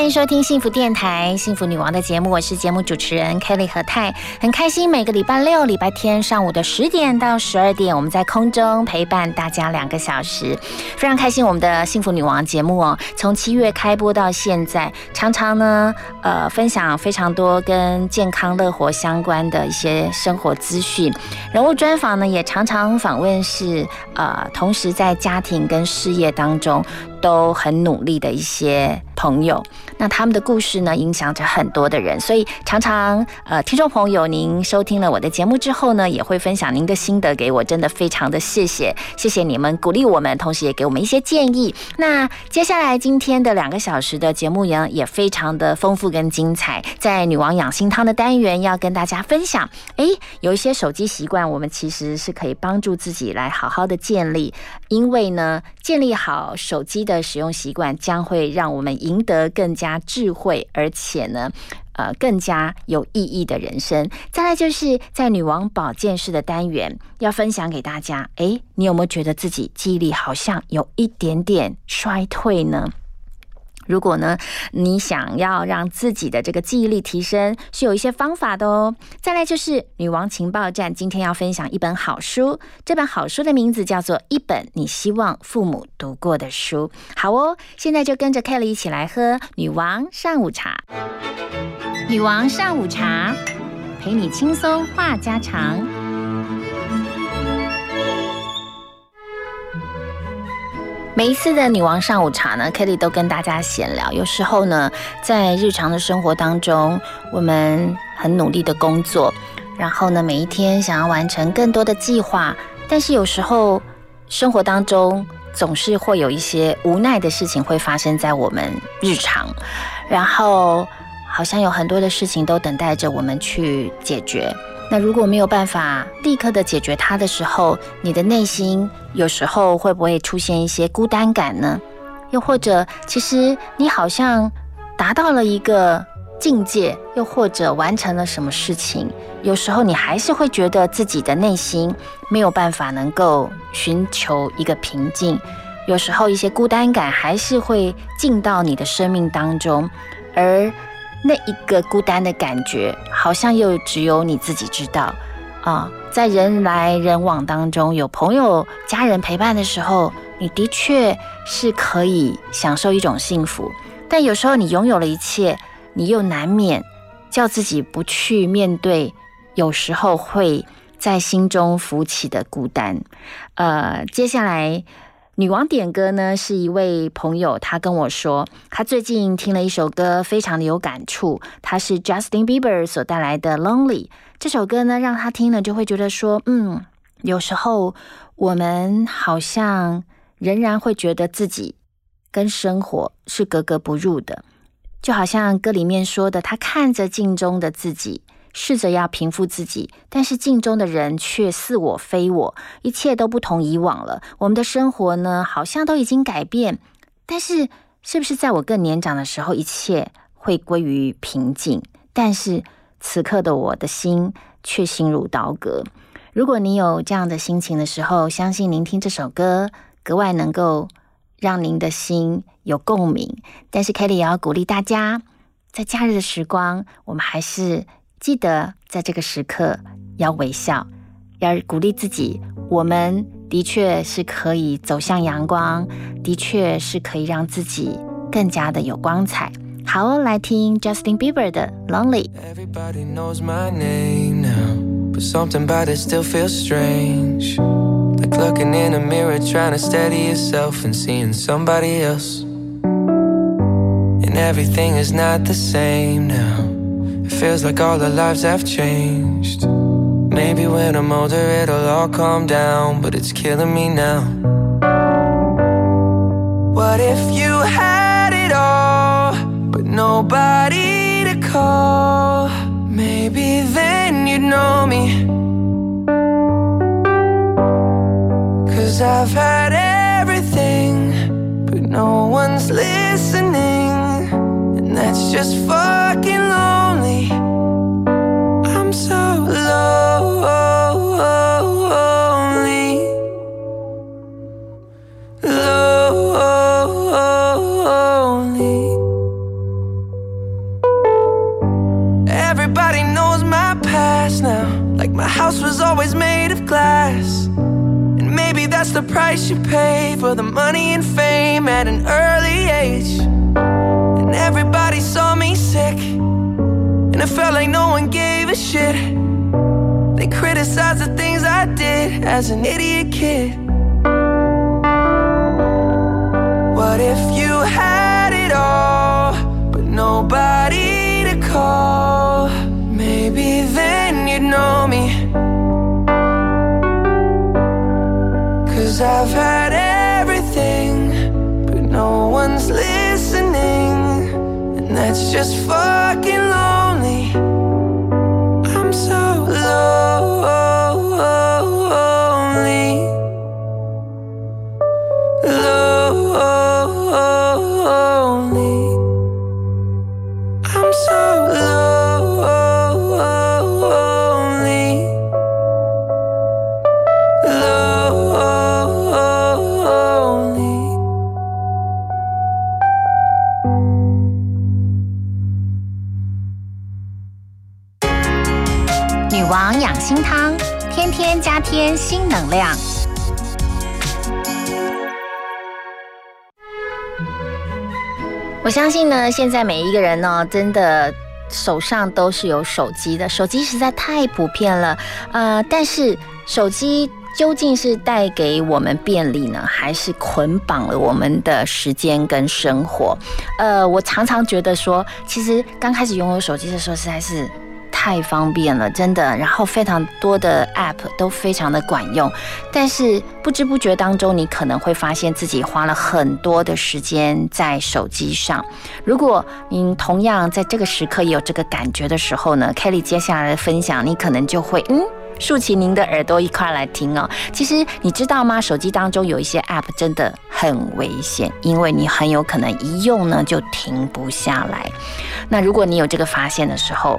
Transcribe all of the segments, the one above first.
欢迎收听幸福电台、幸福女王的节目，我是节目主持人 Kelly 何泰，很开心每个礼拜六、礼拜天上午的十点到十二点，我们在空中陪伴大家两个小时，非常开心。我们的幸福女王节目哦，从七月开播到现在，常常呢，呃，分享非常多跟健康乐活相关的一些生活资讯，人物专访呢，也常常访问是呃，同时在家庭跟事业当中。都很努力的一些朋友，那他们的故事呢，影响着很多的人，所以常常呃，听众朋友，您收听了我的节目之后呢，也会分享您的心得给我，真的非常的谢谢，谢谢你们鼓励我们，同时也给我们一些建议。那接下来今天的两个小时的节目呢，也非常的丰富跟精彩，在女王养心汤的单元要跟大家分享，诶，有一些手机习惯，我们其实是可以帮助自己来好好的建立，因为呢，建立好手机。的使用习惯将会让我们赢得更加智慧，而且呢，呃，更加有意义的人生。再来就是在女王保健室的单元要分享给大家。诶，你有没有觉得自己记忆力好像有一点点衰退呢？如果呢，你想要让自己的这个记忆力提升，是有一些方法的哦。再来就是女王情报站，今天要分享一本好书，这本好书的名字叫做《一本你希望父母读过的书》。好哦，现在就跟着 Kelly 一起来喝女王上午茶。女王上午茶，陪你轻松话家常。每一次的女王上午茶呢，Kelly 都跟大家闲聊。有时候呢，在日常的生活当中，我们很努力的工作，然后呢，每一天想要完成更多的计划，但是有时候生活当中总是会有一些无奈的事情会发生在我们日常，然后好像有很多的事情都等待着我们去解决。那如果没有办法立刻的解决它的时候，你的内心有时候会不会出现一些孤单感呢？又或者，其实你好像达到了一个境界，又或者完成了什么事情，有时候你还是会觉得自己的内心没有办法能够寻求一个平静，有时候一些孤单感还是会进到你的生命当中，而。那一个孤单的感觉，好像又只有你自己知道啊。在人来人往当中，有朋友、家人陪伴的时候，你的确是可以享受一种幸福。但有时候你拥有了一切，你又难免叫自己不去面对，有时候会在心中浮起的孤单。呃，接下来。女王点歌呢，是一位朋友，他跟我说，他最近听了一首歌，非常的有感触。他是 Justin Bieber 所带来的《Lonely》这首歌呢，让他听了就会觉得说，嗯，有时候我们好像仍然会觉得自己跟生活是格格不入的，就好像歌里面说的，他看着镜中的自己。试着要平复自己，但是镜中的人却似我非我，一切都不同以往了。我们的生活呢，好像都已经改变，但是是不是在我更年长的时候，一切会归于平静？但是此刻的我的心却心如刀割。如果你有这样的心情的时候，相信聆听这首歌格外能够让您的心有共鸣。但是 Kelly 也要鼓励大家，在假日的时光，我们还是。记得在这个时刻要微笑，要鼓励自己。我们的确是可以走向阳光，的确是可以让自己更加的有光彩。好哦，来听 Justin Bieber 的《Lonely》。feels like all our lives have changed. Maybe when I'm older, it'll all calm down, but it's killing me now. What if you had it all, but nobody to call. Maybe then you'd know me. Cause I've had everything, but no one's listening. And that's just fucking lonely. My house was always made of glass. And maybe that's the price you pay for the money and fame at an early age. And everybody saw me sick. And it felt like no one gave a shit. They criticized the things I did as an idiot kid. What if you had it all, but nobody to call? Maybe then you'd know me. Cause I've had everything, but no one's listening. And that's just fucking lonely. 加添新能量。我相信呢，现在每一个人呢，真的手上都是有手机的，手机实在太普遍了。呃，但是手机究竟是带给我们便利呢，还是捆绑了我们的时间跟生活？呃，我常常觉得说，其实刚开始拥有手机的时候，实在是。太方便了，真的。然后非常多的 App 都非常的管用，但是不知不觉当中，你可能会发现自己花了很多的时间在手机上。如果您同样在这个时刻也有这个感觉的时候呢，Kelly 接下来的分享，你可能就会嗯。竖起您的耳朵一块来听哦。其实你知道吗？手机当中有一些 App 真的很危险，因为你很有可能一用呢就停不下来。那如果你有这个发现的时候，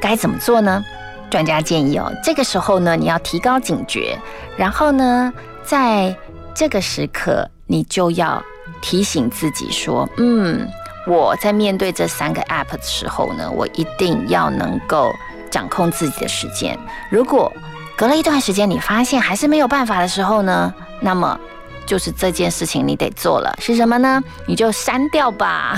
该怎么做呢？专家建议哦，这个时候呢，你要提高警觉，然后呢，在这个时刻，你就要提醒自己说，嗯，我在面对这三个 app 的时候呢，我一定要能够掌控自己的时间。如果隔了一段时间，你发现还是没有办法的时候呢，那么就是这件事情你得做了，是什么呢？你就删掉吧，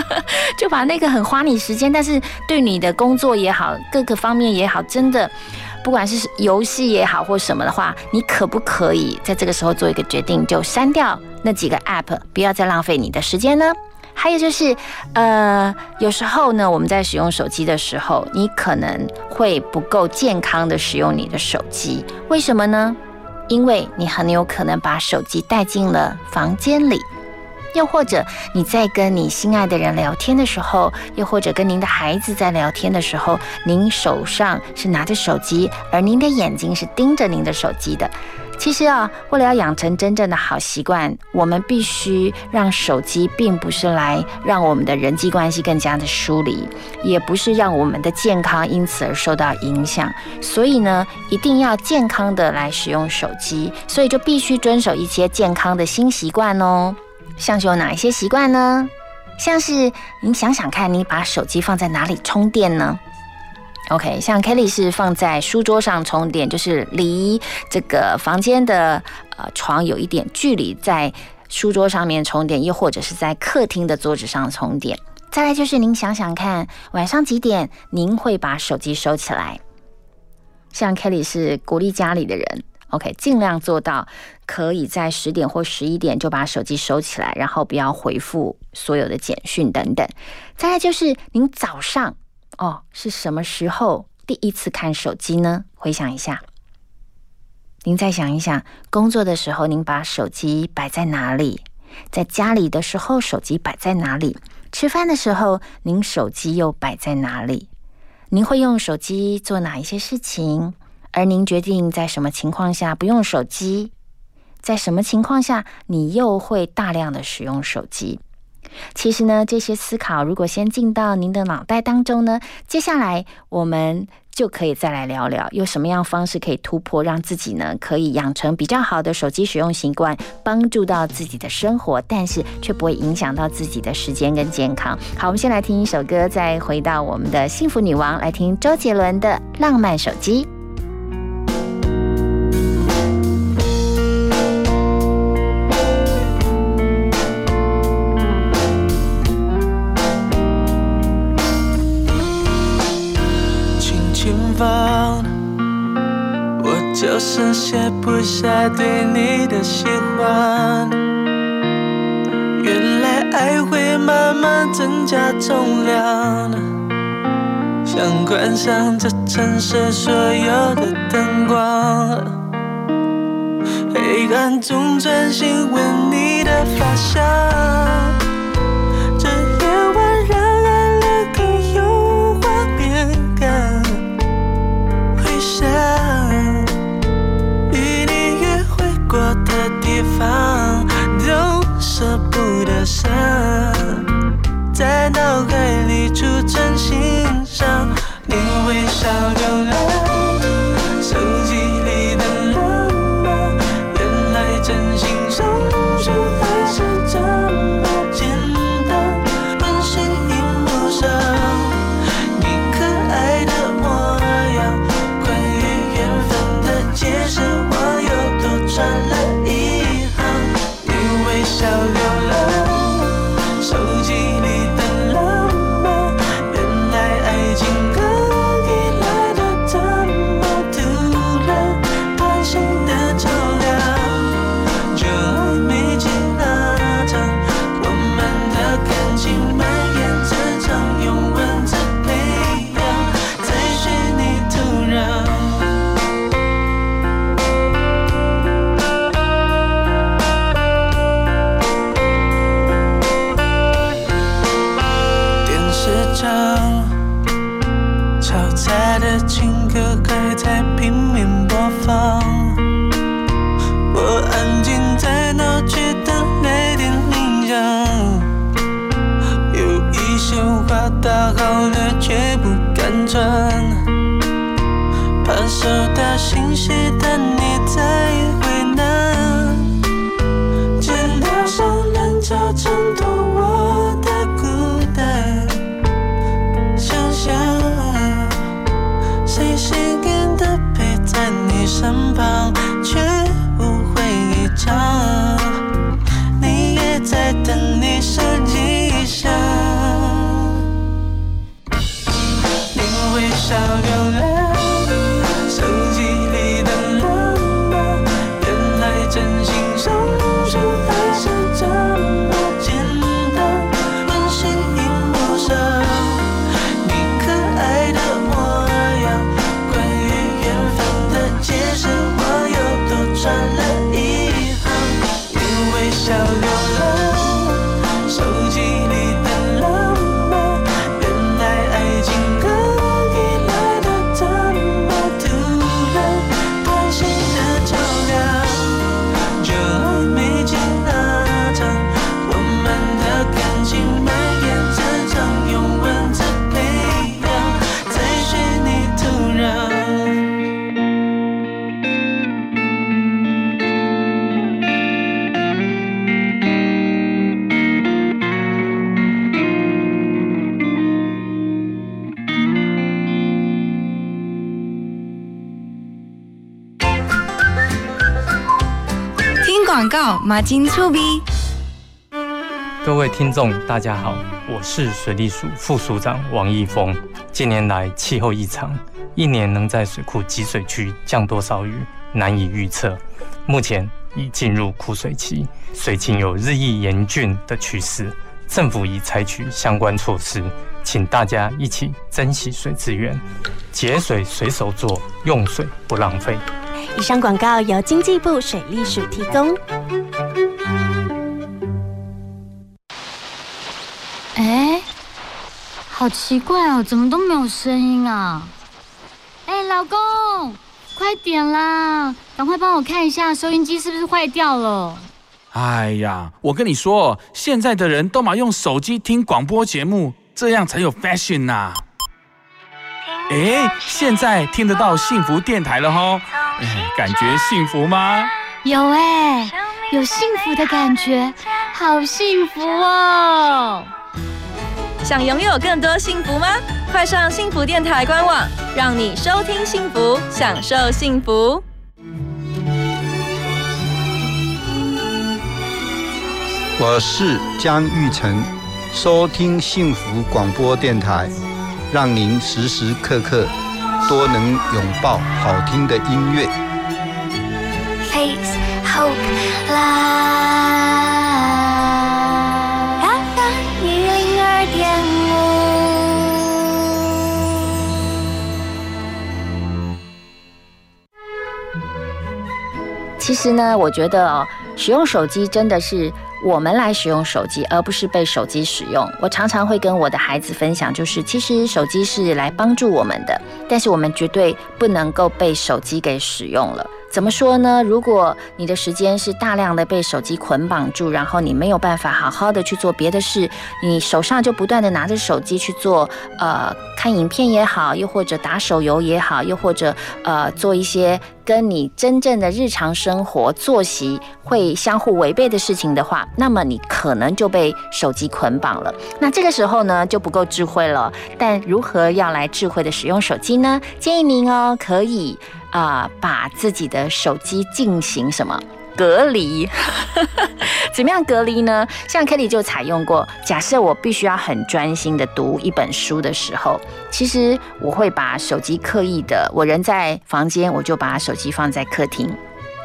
就把那个很花你时间，但是对你的工作也好，各个方面也好，真的，不管是游戏也好或什么的话，你可不可以在这个时候做一个决定，就删掉那几个 app，不要再浪费你的时间呢？还有就是，呃，有时候呢，我们在使用手机的时候，你可能会不够健康的使用你的手机，为什么呢？因为你很有可能把手机带进了房间里，又或者你在跟你心爱的人聊天的时候，又或者跟您的孩子在聊天的时候，您手上是拿着手机，而您的眼睛是盯着您的手机的。其实啊，为了要养成真正的好习惯，我们必须让手机并不是来让我们的人际关系更加的疏离，也不是让我们的健康因此而受到影响。所以呢，一定要健康的来使用手机，所以就必须遵守一些健康的新习惯哦。像是有哪一些习惯呢？像是你想想看，你把手机放在哪里充电呢？OK，像 Kelly 是放在书桌上充电，就是离这个房间的呃床有一点距离，在书桌上面充电，又或者是在客厅的桌子上充电。再来就是您想想看，晚上几点您会把手机收起来？像 Kelly 是鼓励家里的人，OK，尽量做到可以在十点或十一点就把手机收起来，然后不要回复所有的简讯等等。再来就是您早上。哦，是什么时候第一次看手机呢？回想一下，您再想一想，工作的时候您把手机摆在哪里？在家里的时候手机摆在哪里？吃饭的时候，您手机又摆在哪里？您会用手机做哪一些事情？而您决定在什么情况下不用手机？在什么情况下你又会大量的使用手机？其实呢，这些思考如果先进到您的脑袋当中呢，接下来我们就可以再来聊聊，用什么样方式可以突破，让自己呢可以养成比较好的手机使用习惯，帮助到自己的生活，但是却不会影响到自己的时间跟健康。好，我们先来听一首歌，再回到我们的幸福女王，来听周杰伦的《浪漫手机》。我就是卸不下对你的喜欢，原来爱会慢慢增加重量，想关上这城市所有的灯光，黑暗中专心闻你的发香。都舍不得删，在脑海里储存欣赏，你微笑流泪。广告马金粗逼。各位听众，大家好，我是水利署副署长王义峰。近年来气候异常，一年能在水库集水区降多少雨难以预测。目前已进入枯水期，水情有日益严峻的趋势。政府已采取相关措施，请大家一起珍惜水资源，节水随手做，用水不浪费。以上广告由经济部水利署提供。哎。好奇怪哦，怎么都没有声音啊？哎，老公，快点啦，赶快帮我看一下收音机是不是坏掉了。哎呀，我跟你说，现在的人都嘛用手机听广播节目，这样才有 fashion 呐。哎，现在听得到幸福电台了吼，哎，感觉幸福吗？有哎，有幸福的感觉，好幸福哦。想拥有更多幸福吗？快上幸福电台官网，让你收听幸福，享受幸福。我是江玉成，收听幸福广播电台，让您时时刻刻都能拥抱好听的音乐。Faith, Hope, love 一零二点五。其实呢，我觉得哦，使用手机真的是。我们来使用手机，而不是被手机使用。我常常会跟我的孩子分享，就是其实手机是来帮助我们的，但是我们绝对不能够被手机给使用了。怎么说呢？如果你的时间是大量的被手机捆绑住，然后你没有办法好好的去做别的事，你手上就不断的拿着手机去做，呃，看影片也好，又或者打手游也好，又或者呃做一些跟你真正的日常生活作息会相互违背的事情的话，那么你可能就被手机捆绑了。那这个时候呢就不够智慧了。但如何要来智慧的使用手机呢？建议您哦可以。啊，把自己的手机进行什么隔离？怎么样隔离呢？像 Kelly 就采用过，假设我必须要很专心的读一本书的时候，其实我会把手机刻意的，我人在房间，我就把手机放在客厅。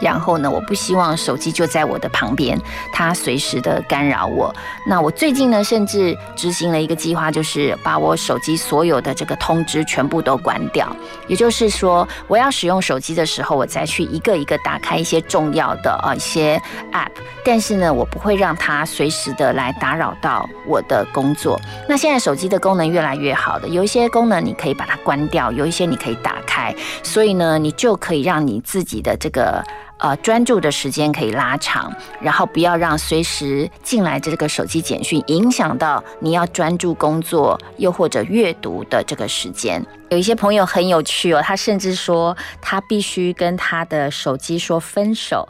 然后呢，我不希望手机就在我的旁边，它随时的干扰我。那我最近呢，甚至执行了一个计划，就是把我手机所有的这个通知全部都关掉。也就是说，我要使用手机的时候，我再去一个一个打开一些重要的呃一些 App，但是呢，我不会让它随时的来打扰到我的工作。那现在手机的功能越来越好的，有一些功能你可以把它关掉，有一些你可以打开，所以呢，你就可以让你自己的这个。呃，专注的时间可以拉长，然后不要让随时进来的这个手机简讯影响到你要专注工作又或者阅读的这个时间。有一些朋友很有趣哦，他甚至说他必须跟他的手机说分手，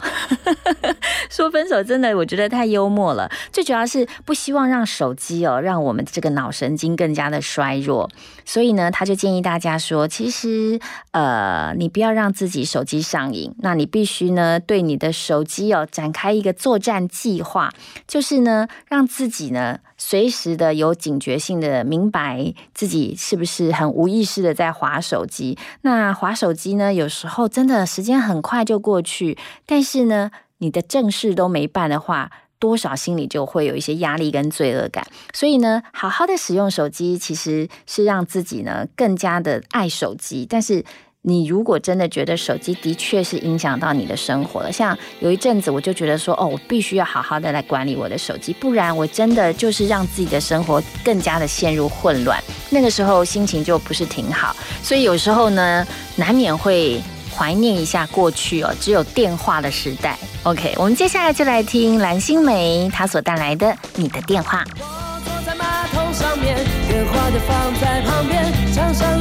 说分手真的我觉得太幽默了。最主要是不希望让手机哦让我们这个脑神经更加的衰弱，所以呢，他就建议大家说，其实呃，你不要让自己手机上瘾，那你必须呢对你的手机哦展开一个作战计划，就是呢让自己呢。随时的有警觉性的明白自己是不是很无意识的在划手机。那划手机呢，有时候真的时间很快就过去，但是呢，你的正事都没办的话，多少心里就会有一些压力跟罪恶感。所以呢，好好的使用手机，其实是让自己呢更加的爱手机，但是。你如果真的觉得手机的确是影响到你的生活了，像有一阵子我就觉得说，哦，我必须要好好的来管理我的手机，不然我真的就是让自己的生活更加的陷入混乱。那个时候心情就不是挺好，所以有时候呢，难免会怀念一下过去哦，只有电话的时代。OK，我们接下来就来听蓝心湄她所带来的《你的电话》。我坐在马桶上面电话就放在旁边，墙上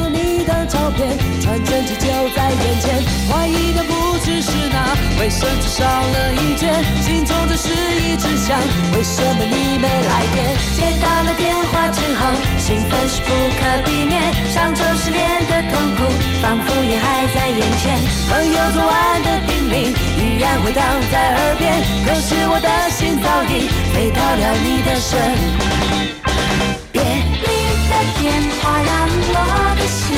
的照片，传真机就在眼前。怀疑的不只是那卫生纸少了一卷，心中的是一直想，为什么你没来电？接到了电话之后，兴奋是不可避免，上周失恋的痛苦仿佛也还在眼前。朋友昨晚的叮咛依然回荡在耳边，可是我的心早已飞到了你的身。边，你的电话让我的心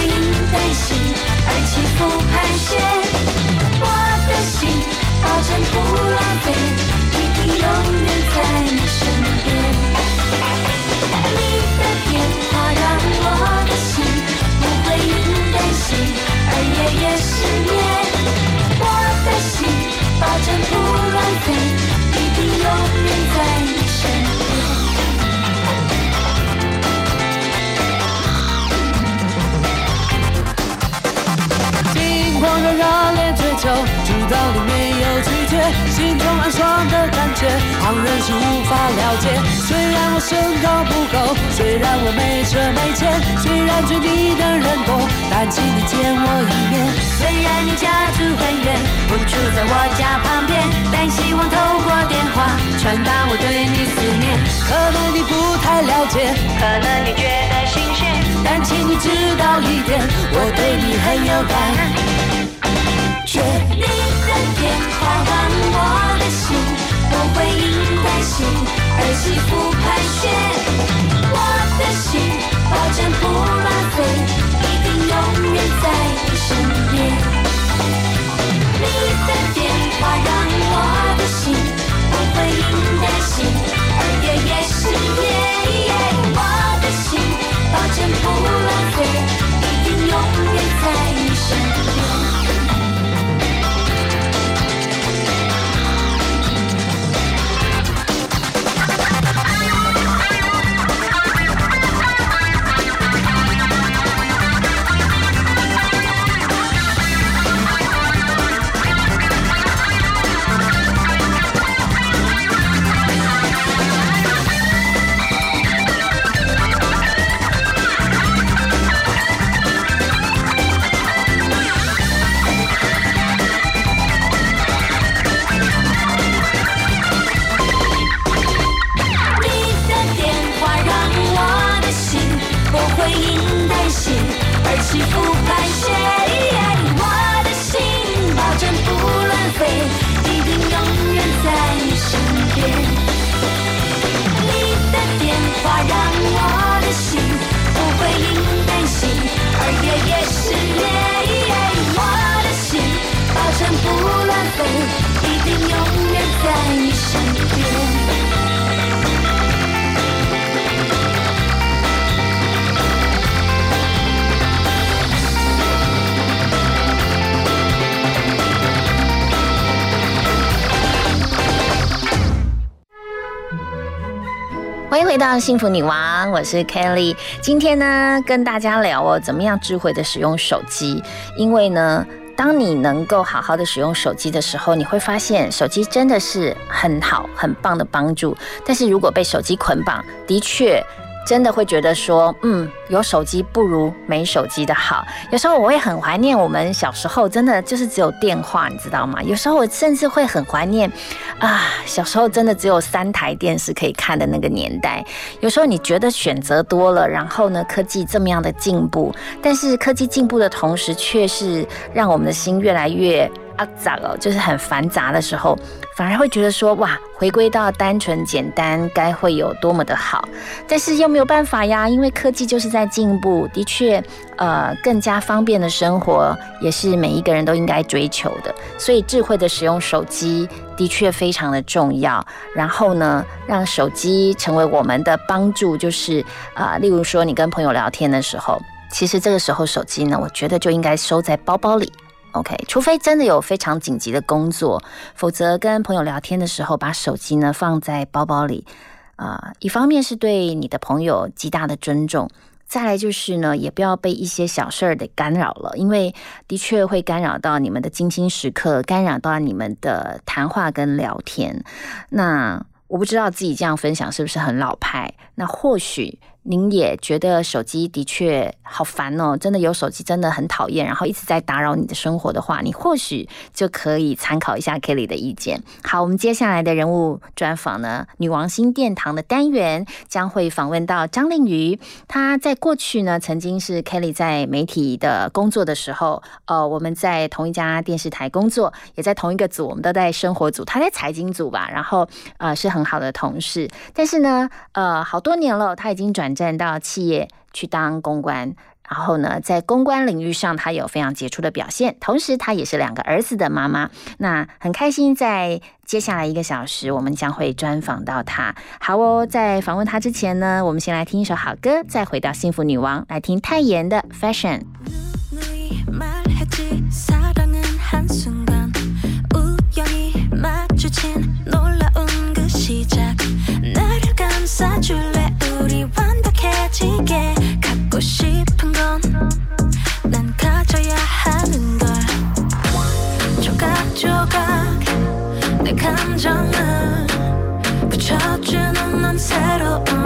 不会因担心而起伏盘旋。我的心保证不浪费，一定永远在你身边。你的电话让我的心不会因担心而夜夜失眠。我的心保证不浪费，一定永远在你身边。狂热热烈追求，主道你没有拒绝，心中暗爽的感觉，旁人是无法了解。虽然我身高不够，虽然我没车没钱，虽然追你的人多，但请你见我一面。虽然你家住很远，不住在我家旁边，但希望透过电话传达我对你思念。可能你不太了解，可能你觉得新鲜，但请你知道一点，我对你很有感。却你的电话让我的心不会因担心而起伏盘旋，我的心保证不浪费，一定永远在你身边。你的电话让我的心不会因担心而夜夜失眠，我的心保证不浪费，一定永远在你身边。到幸福女王，我是 Kelly。今天呢，跟大家聊哦，怎么样智慧的使用手机。因为呢，当你能够好好的使用手机的时候，你会发现手机真的是很好、很棒的帮助。但是如果被手机捆绑，的确。真的会觉得说，嗯，有手机不如没手机的好。有时候我会很怀念我们小时候，真的就是只有电话，你知道吗？有时候我甚至会很怀念，啊，小时候真的只有三台电视可以看的那个年代。有时候你觉得选择多了，然后呢，科技这么样的进步，但是科技进步的同时，却是让我们的心越来越。啊，杂哦，就是很繁杂的时候，反而会觉得说，哇，回归到单纯简单，该会有多么的好。但是又没有办法呀，因为科技就是在进步，的确，呃，更加方便的生活也是每一个人都应该追求的。所以，智慧的使用手机的确非常的重要。然后呢，让手机成为我们的帮助，就是啊、呃，例如说你跟朋友聊天的时候，其实这个时候手机呢，我觉得就应该收在包包里。OK，除非真的有非常紧急的工作，否则跟朋友聊天的时候，把手机呢放在包包里，啊、一方面是对你的朋友极大的尊重，再来就是呢，也不要被一些小事儿给干扰了，因为的确会干扰到你们的精心时刻，干扰到你们的谈话跟聊天。那我不知道自己这样分享是不是很老派，那或许。您也觉得手机的确好烦哦，真的有手机真的很讨厌，然后一直在打扰你的生活的话，你或许就可以参考一下 Kelly 的意见。好，我们接下来的人物专访呢，女王新殿堂的单元将会访问到张令瑜。她在过去呢，曾经是 Kelly 在媒体的工作的时候，呃，我们在同一家电视台工作，也在同一个组，我们都在生活组，她在财经组吧，然后呃是很好的同事。但是呢，呃，好多年了，她已经转。站到企业去当公关，然后呢，在公关领域上，她有非常杰出的表现。同时，她也是两个儿子的妈妈。那很开心，在接下来一个小时，我们将会专访到她。好哦，在访问她之前呢，我们先来听一首好歌，再回到幸福女王，来听泰妍的《Fashion》。 갖고 싶은 건 난 가져야 하는 조각조각 내 감정을 붙여주는 넌 새로운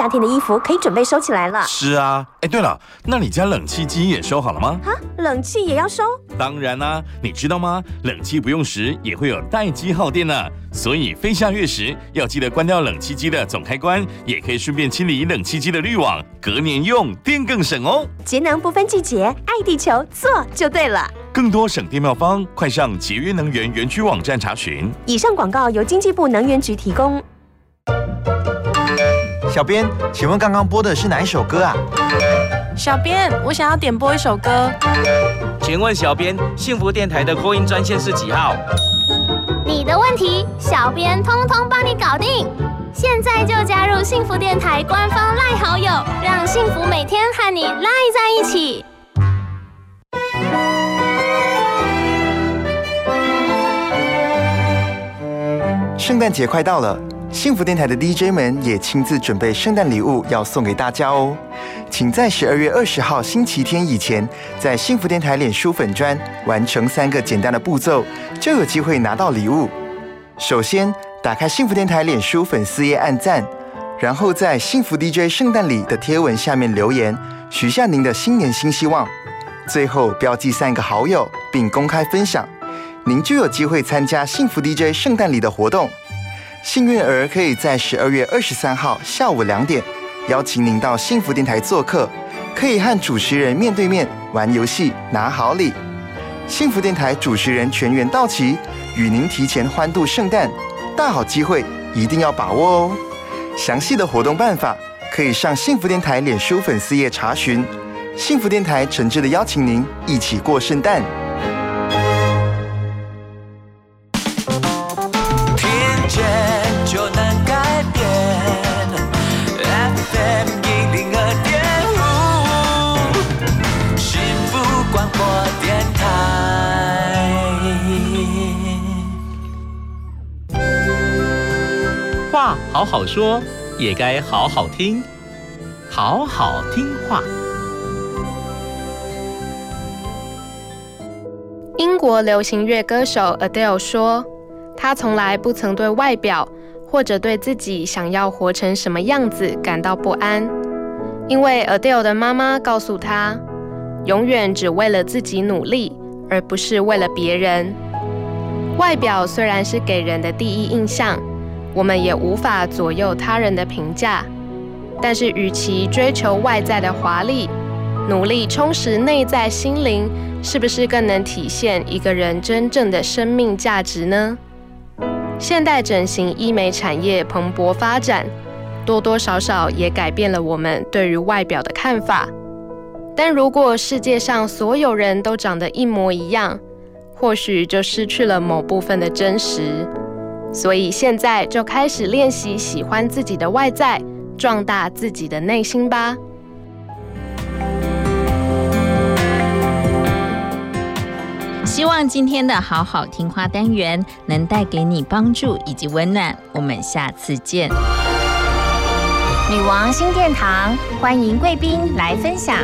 夏天的衣服可以准备收起来了。是啊，哎，对了，那你家冷气机也收好了吗？啊，冷气也要收？当然啦、你知道吗？冷气不用时也会有待机耗电呢，所以飞下月时要记得关掉冷气机的总开关，也可以顺便清理冷气机的滤网，隔年用电更省哦。节能不分季节，爱地球做就对了。更多省电妙方，快上节约能源园区网站查询。以上广告由经济部能源局提供。小编，请问刚刚播的是哪一首歌啊？小编，我想要点播一首歌。请问小编，幸福电台的扩音专线是几号？你的问题，小编通通帮你搞定。现在就加入幸福电台官方赖好友，让幸福每天和你赖在一起。圣诞节快到了，幸福电台的 DJ 们也亲自准备圣诞礼物要送给大家哦。请在十二月二十号星期天以前，在幸福电台脸书粉砖完成三个简单的步骤，就有机会拿到礼物。首先，打开幸福电台脸书粉丝页按赞，然后在幸福 DJ 圣诞礼的贴文下面留言，许下您的新年新希望。最后标记三个好友，并公开分享，您就有机会参加幸福 DJ 圣诞礼的活动。幸运儿可以在十二月二十三号下午两点邀请您到幸福电台做客，可以和主持人面对面玩游戏拿好礼。幸福电台主持人全员到齐，与您提前欢度圣诞，大好机会一定要把握哦！详细的活动办法可以上幸福电台脸书粉丝页查询。幸福电台诚挚的邀请您一起过圣诞。好好说，也该好好听。好好听话。英国流行乐歌手 Adele 说，她从来不曾对外表或者对自己想要活成什么样子感到不安，因为 Adele 的妈妈告诉她，永远只为了自己努力，而不是为了别人。外表虽然是给人的第一印象，我们也无法左右他人的评价，但是与其追求外在的华丽，努力充实内在心灵，是不是更能体现一个人真正的生命价值呢？现代整形医美产业蓬勃发展，多多少少也改变了我们对于外表的看法。但如果世界上所有人都长得一模一样，或许就失去了某部分的真实。所以现在就开始练习喜欢自己的外在，壮大自己的内心吧。希望今天的好好听话单元能带给你帮助以及温暖。我们下次见。女王新殿堂，欢迎贵宾来分享。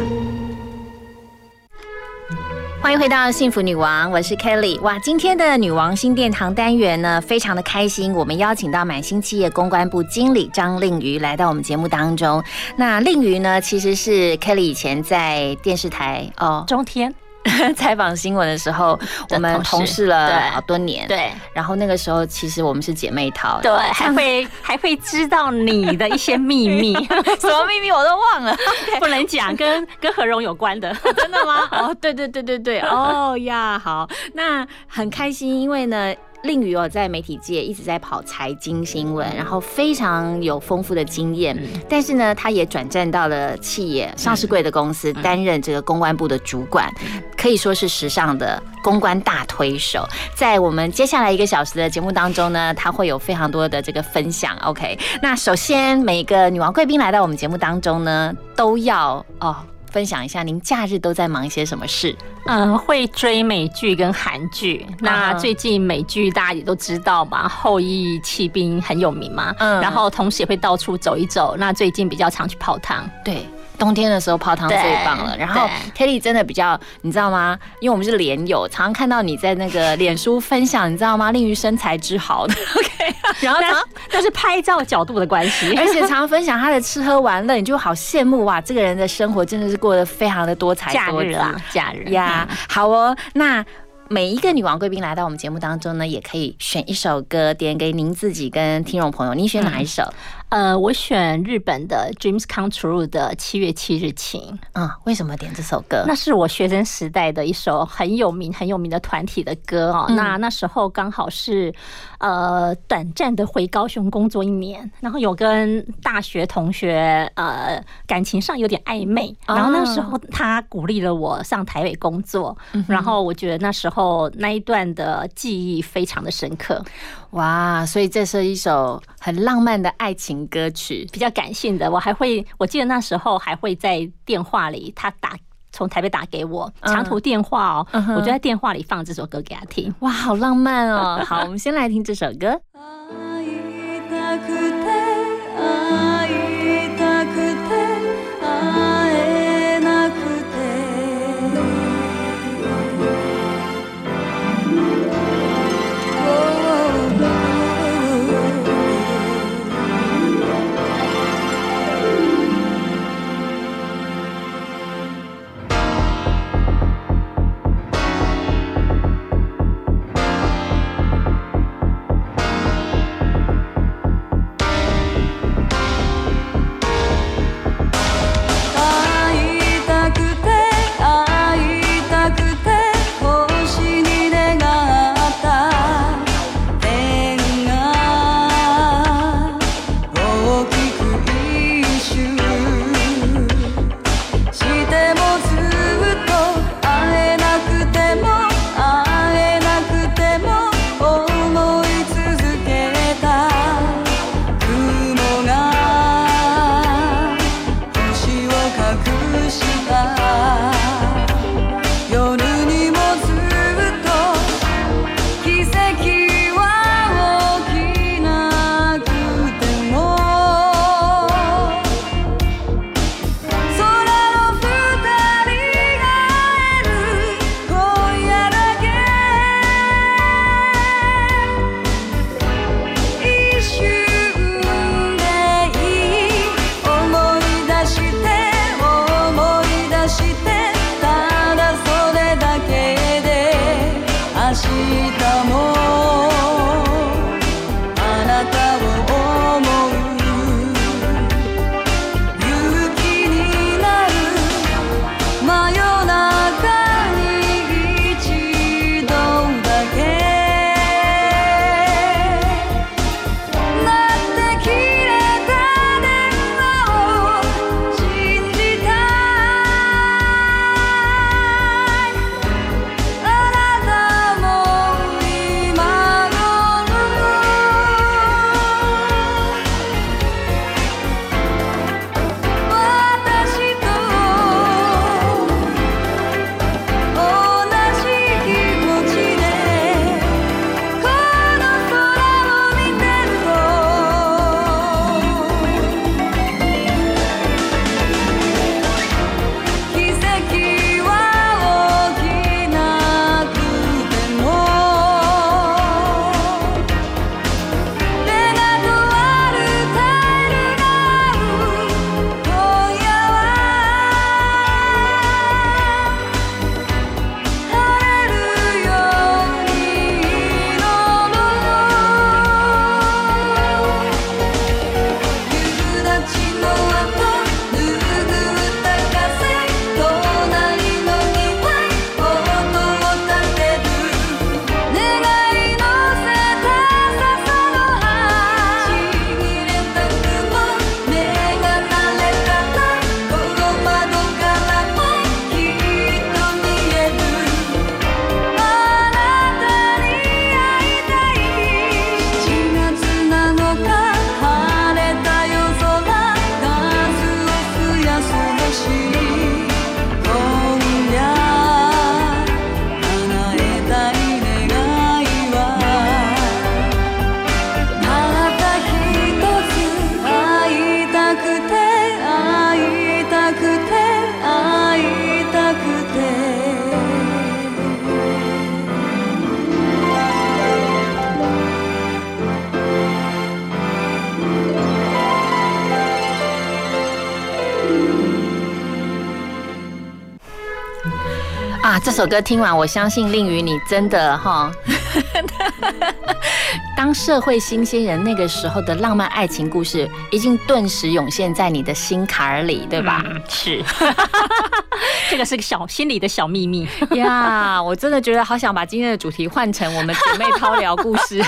欢迎回到幸福女王，我是 Kelly。哇，今天的女王新殿堂单元呢，非常的开心。我们邀请到满星企业公关部经理张令瑜来到我们节目当中。那令瑜呢，其实是 Kelly 以前在电视台哦，中天。采访新闻的时候，我们同事了好多年。对，然后那个时候其实我们是姐妹淘。对，还会还会知道你的一些秘密，什么秘密我都忘了，不能讲，跟跟何荣有关的。真的吗？哦，对对对对对，哦呀，好，那很开心，因为呢。令宇哦，在媒体界一直在跑财经新闻，然后非常有丰富的经验。但是呢，他也转战到了企业上市贵的公司，担任这个公关部的主管，可以说是时尚的公关大推手。在我们接下来一个小时的节目当中呢，他会有非常多的这个分享。OK，那首先每个女王贵宾来到我们节目当中呢，都要哦。分享一下，您假日都在忙一些什么事？嗯，会追美剧跟韩剧。那最近美剧大家也都知道嘛，《后裔弃兵》很有名嘛。嗯，然后同时也会到处走一走。那最近比较常去泡汤。对。冬天的时候泡汤最棒了。然后 Kelly 真的比较，你知道吗？因为我们是连友，常常看到你在那个脸书分享，你知道吗？令于身材之好的，OK。然后常但是拍照角度的关系，而且常常分享他的吃喝玩乐，你就好羡慕哇！这个人的生活真的是过得非常的多彩多姿啊，假日呀。好哦，那。每一个女王贵宾来到我们节目当中呢，也可以选一首歌点给您自己跟听众朋友。您选哪一首？呃，我选日本的 Dreams Come True 的七月七日晴。嗯，为什么点这首歌？那是我学生时代的一首很有名、很有名的团体的歌哦。那那时候刚好是呃短暂的回高雄工作一年，然后有跟大学同学呃感情上有点暧昧，然后那时候他鼓励了我上台北工作，然后我觉得那时候那一段的记忆非常的深刻。哇，所以这是一首很浪漫的爱情歌曲，比较感性的。我还会，我记得那时候还会在电话里，他打从台北打给我，长途电话哦，我就在电话里放这首歌给他听。哇，好浪漫哦！好，我们先来听这首歌。首歌听完，我相信令宇你真的哈，当社会新鲜人那个时候的浪漫爱情故事，已经顿时涌现在你的心坎儿里，对吧？嗯是，这个是个小心里的小秘密 呀我真的觉得好想把今天的主题换成我们姐妹掏聊故事。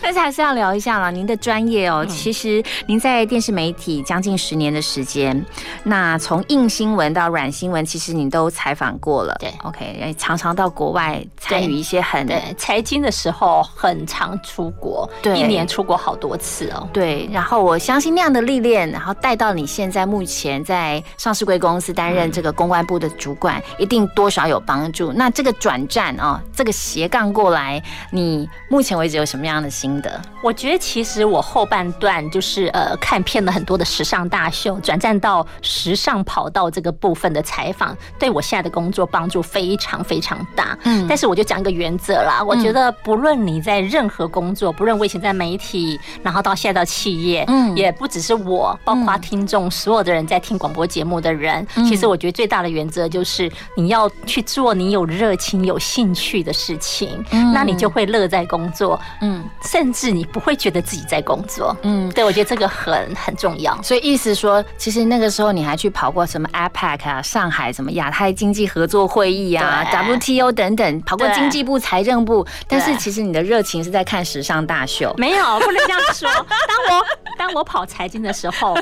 但是还是要聊一下了，您的专业哦。其实您在电视媒体将近十年的时间，那从硬新闻到软新闻，其实你都采访过了。对，OK，常常到国外参与一些很对财经的时候很常出国，对一年出国好多次哦。对，然后我相信那样的历练，然后带到你现在目前在上市贵公司担任这个公关部的主管，一定多少有帮助。那这个转战哦，这个斜杠过来，你目前为止有什么样的心得？我觉得其实我后半段就是呃看遍了很多的时尚大秀，转战到时尚跑道这个部分的采访，对我现在的工作帮助非常非常大。嗯但是我就讲一个原则啦，我觉得不论你在任何工作，不论我以前在媒体，然后到现在到企业，嗯。也不只是我，包括听众所有的人在听广播节目的人，嗯。其实我觉得最大的原则就是你要去做你有热情、有兴趣的事情，嗯。那你就会乐在工作，嗯，甚至你不会觉得自己在工作，嗯，对我觉得这个很很重要。所以意思说，其实那个时候你还去跑过什么 APEC 啊、上海什么亚太经济合作会议啊、WTO 等等，跑过对经济部、财政部，但是其实你的热情是在看时尚大秀。没有，不能这样说。当我当我跑财经的时候，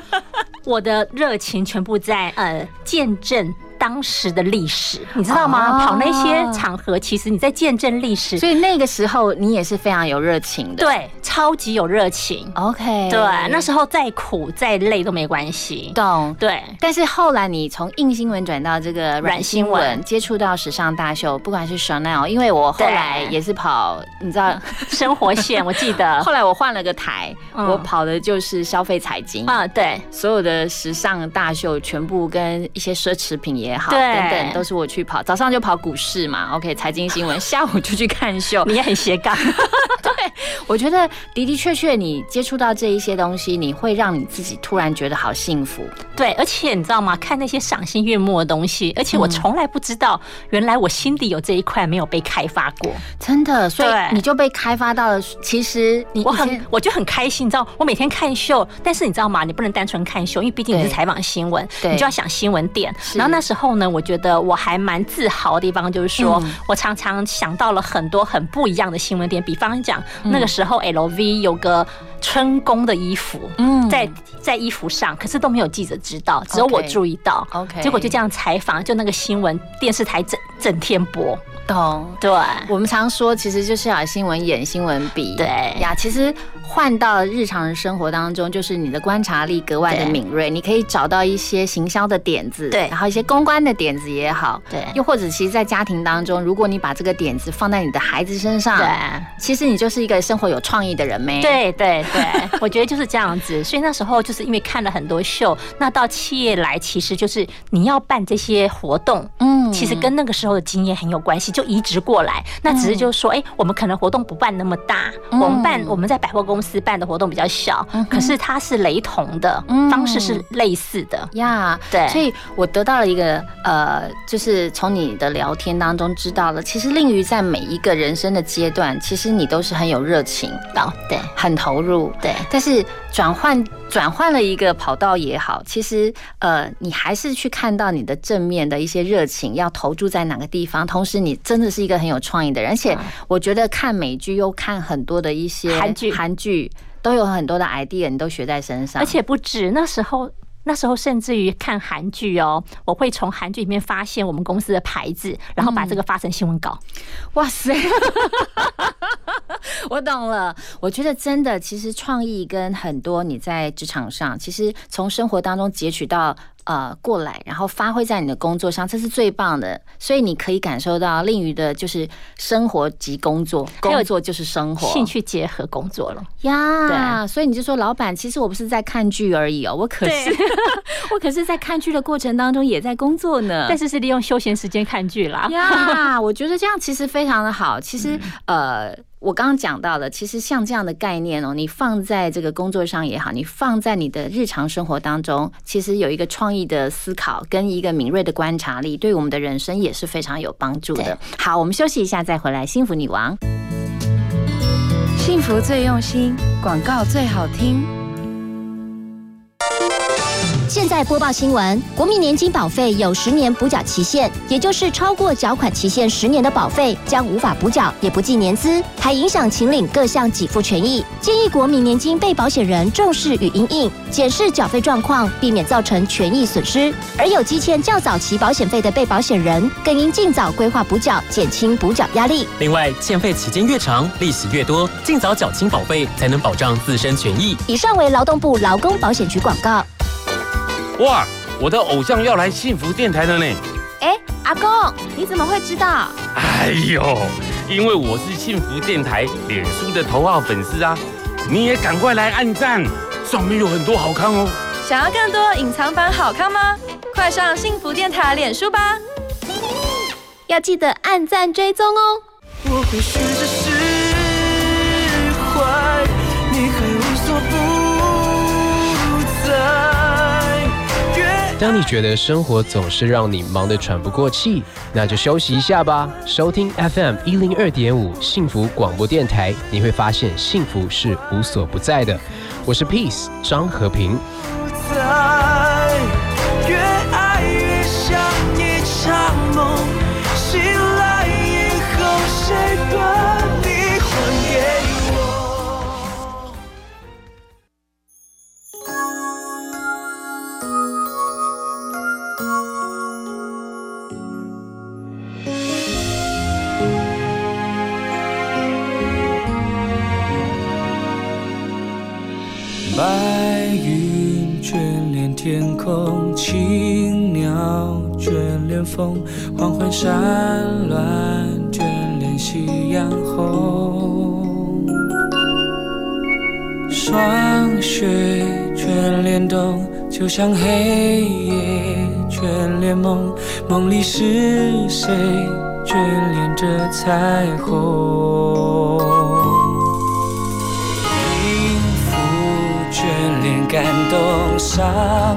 我的热情全部在呃见证。当时的历史，你知道吗？哦跑那些场合，其实你在见证历史，所以那个时候你也是非常有热情的。对，超级有热情。OK，对，那时候再苦再累都没关系。懂。对，但是后来你从硬新闻转到这个软新闻，接触到时尚大秀，不管是 Chanel，因为我后来也是跑，你知道生活线，我记得 后来我换了个台，嗯我跑的就是消费财经啊，对，所有的时尚大秀全部跟一些奢侈品也好，对等等都是我去跑。早上就跑股市嘛，OK，财经新闻，下午就去看秀。你也很斜杠。对我觉得的的确确，你接触到这一些东西，你会让你自己突然觉得好幸福。对，而且你知道吗？看那些赏心悦目的东西，而且我从来不知道，原来我心底有这一块没有被开发过。真的，所以你就被开发到了。其实你我很我就很开心，你知道，我每天看秀，但是你知道吗？你不能单纯看秀，因为毕竟你是采访新闻，你就要想新闻点。然后那时候呢，我觉得我还蛮自豪的地方就是说，嗯我常常想到了很多很不一样的新闻点，比方讲、嗯那个时候 LV 有个春宫的衣服，嗯在在衣服上，可是都没有记者知道，只有我注意到。OK 结果就这样采访，就那个新闻电视台整整天播。懂。对，我们常说，其实就是要新闻演，新闻比。对呀，其实换到日常的生活当中，就是你的观察力格外的敏锐，你可以找到一些行销的点子，对。然后一些公关的点子也好，对。又或者其实，在家庭当中，如果你把这个点子放在你的孩子身上，对，其实你就是一个生活有创意的人呗。对对对，我觉得就是这样子。所以那时候就是因为看了很多秀，那到企业来，其实就是你要办这些活动，嗯。其实跟那个时候的经验很有关系，就移植过来。那只是就是说，哎、我们可能活动不办那么大，嗯。我们办我们在百货公司办的活动比较小，可是它是雷同的，嗯方式是类似的。呀对。所以我得到了一个呃，就是从你的聊天当中知道了，其实令于在每一个人生的阶段，其实你都是很有热情哦，对，很投入，对。但是转换转换了一个跑道也好，其实呃，你还是去看到你的正面的一些热情要投注在哪个地方，同时你真的是一个很有创意的人，而且我觉得看美剧又看很多的一些韩剧。韩剧都有很多的 idea，你都学在身上，而且不止那时候。那时候甚至于看韩剧哦，我会从韩剧里面发现我们公司的牌子，然后把这个发成新闻稿。哇塞！我懂了，我觉得真的，其实创意跟很多你在职场上，其实从生活当中截取到呃过来，然后发挥在你的工作上，这是最棒的。所以你可以感受到另余的就是生活及工作，工作就是生活，兴趣结合工作了。呀。所以你就说，老板，其实我不是在看剧而已哦，我可是 我可是在看剧的过程当中也在工作呢。但是是利用休闲时间看剧啦。呀，我觉得这样其实非常的好。其实，呃，我刚刚讲到了，其实像这样的概念哦，你放在这个工作上也好，你放在你的日常生活当中，其实有一个创意的思考跟一个敏锐的观察力，对我们的人生也是非常有帮助的。好，我们休息一下再回来，幸福女王。幸福最用心，广告最好听。现在播报新闻：国民年金保费有十年补缴期限，也就是超过缴款期限十年的保费将无法补缴，也不计年资，还影响请领各项给付权益。建议国民年金被保险人重视与应应，检视缴费状况，避免造成权益损失。而有积欠较早期保险费的被保险人，更应尽早规划补缴，减轻补缴压力。另外，欠费期间越长，利息越多，尽早缴清保费，才能保障自身权益。以上为劳动部劳工保险局广告。哇，我的偶像要来幸福电台了呢！哎，阿公，你怎么会知道？哎呦，因为我是幸福电台脸书的头号粉丝啊！你也赶快来按赞，上面有很多好看哦。想要更多隐藏版好看吗？快上幸福电台脸书吧！要记得按赞追踪哦。我会试着当你觉得生活总是让你忙得喘不过气，那就休息一下吧。收听 FM 一零二点五幸福广播电台，你会发现幸福是无所不在的。我是 Peace 张和平。风，黄昏山峦眷恋夕阳红。霜雪眷恋冬，就像黑夜眷恋梦，梦里是谁眷恋着彩虹？音符眷恋感动，伤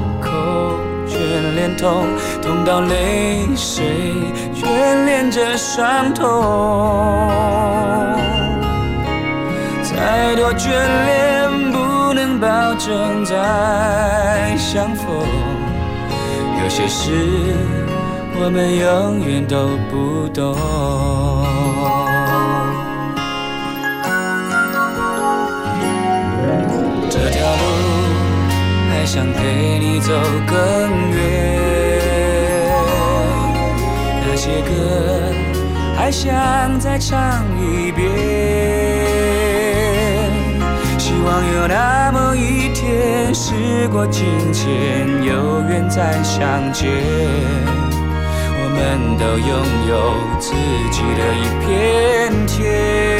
口眷恋痛，痛到泪水眷恋着伤痛。再多眷恋，不能保证再相逢。有些事我们永远都不懂。想陪你走更远，那些歌还想再唱一遍。希望有那么一天，时过境迁，有缘再相见。我们都拥有自己的一片天。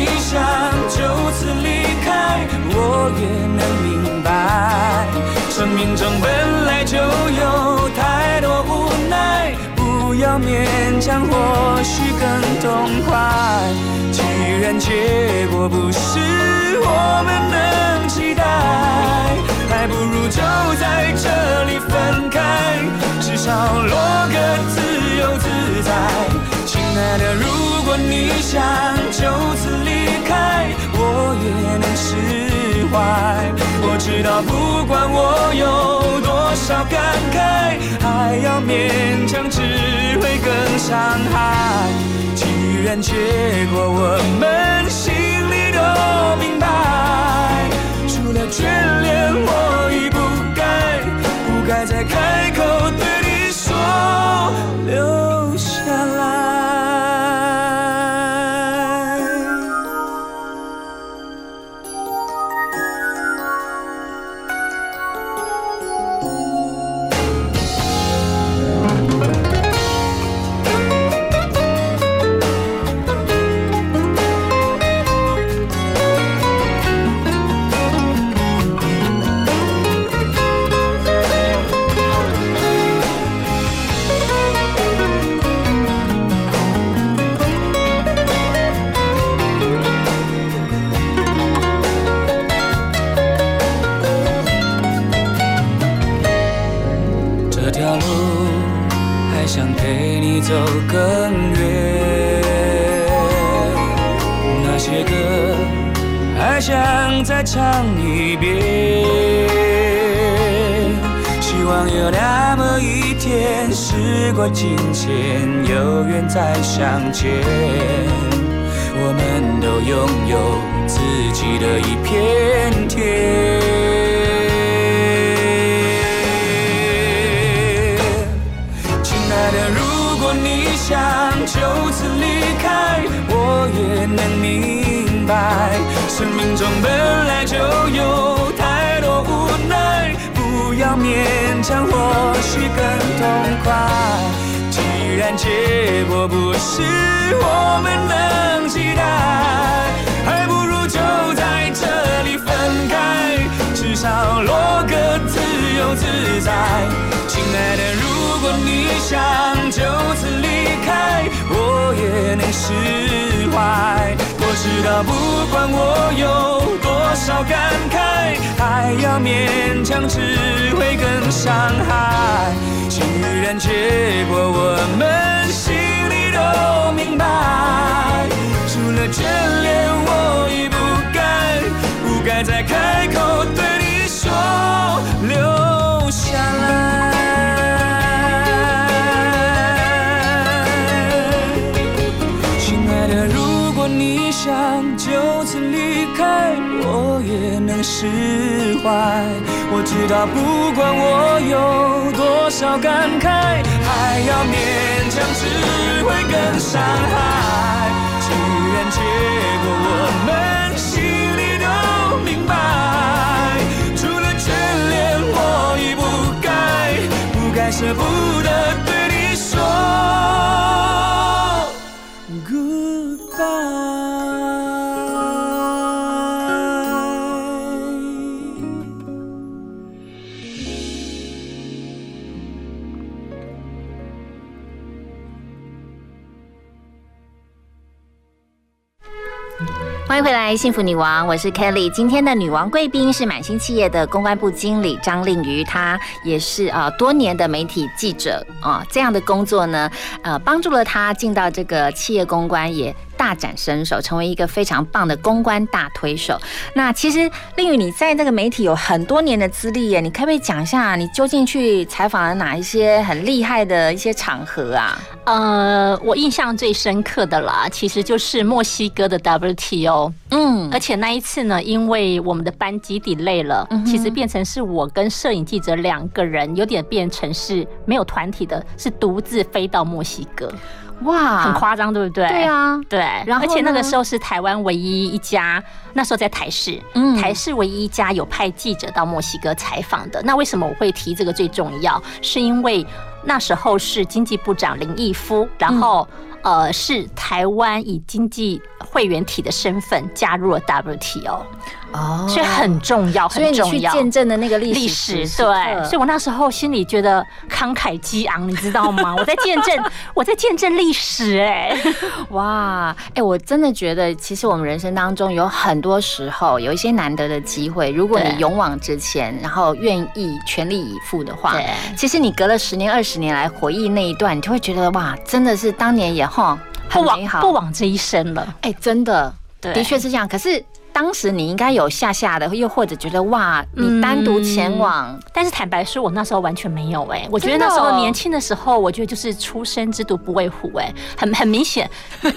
你想就此离开，我也能明白。生命中本来就有太多无奈，不要勉强，或许更痛快。既然结果不是我们能期待，还不如就在这里分开，至少落个自由自在。亲爱的，如果你想就此离开，我也能释怀。我知道，不管我有多少感慨，还要勉强，只会更伤害。既然结果我们心里都明白，除了眷恋，我已不该，不该再开口对你说留下来。唱一遍，希望有那么一天，时过境迁，有缘再相见，我们都拥有自己的一片天。亲爱的，如果你想就此离开，我也能明白，生命中本来就有太多无奈，不要勉强，或许更痛快。既然结果不是我们能期待，还不如就在这里分开，至少落个自由自在。亲爱的，如果你想就此离，也能释怀。我知道，不管我有多少感慨，还要勉强，只会更伤害。既然结果我们心里都明白，除了眷恋，我已不该，不该再开口对你说留下来。想就此离开，我也能释怀。我知道，不管我有多少感慨，还要勉强，只会更伤害。既然结果我们心里都明白，除了眷恋，我已不该，不该舍不得欢迎回来，幸福女王，我是 Kelly。今天的女王贵宾是满星企业的公关部经理张令瑜，她也是啊多年的媒体记者啊，这样的工作呢，呃，帮助了她进到这个企业公关也。大展身手，成为一个非常棒的公关大推手。那其实令宇，你在那个媒体有很多年的资历耶，你可不可以讲一下，你究竟去采访了哪一些很厉害的一些场合啊？呃，我印象最深刻的啦，其实就是墨西哥的 WTO。嗯，而且那一次呢，因为我们的班机 delay 了，嗯其实变成是我跟摄影记者两个人，有点变成是没有团体的，是独自飞到墨西哥。哇，很夸张，对不对？对啊对。然后而且那个时候是台湾唯一一家，那时候在台视，嗯台视唯一一家有派记者到墨西哥采访的。那为什么我会提这个最重要？是因为那时候是经济部长林毅夫，然后。呃，是台湾以经济会员体的身份加入了 WTO，哦。所以很重要，很重要。见证的那个历史历史，对，所以我那时候心里觉得慷慨激昂，你知道吗？我在见证，我在见证历史、哎，哇，哎、我真的觉得，其实我们人生当中有很多时候有一些难得的机会，如果你勇往直前，然后愿意全力以赴的话对，其实你隔了十年、二十年来回忆那一段，你就会觉得哇，真的是当年也哈很不枉不枉这一生了。哎、真的，对的确是这样。可是当时你应该有吓吓的，又或者觉得哇，你单独前往，但是坦白说，我那时候完全没有哎、我觉得那时候哦年轻的时候，我觉得就是初生之犊不畏虎哎、很很明显，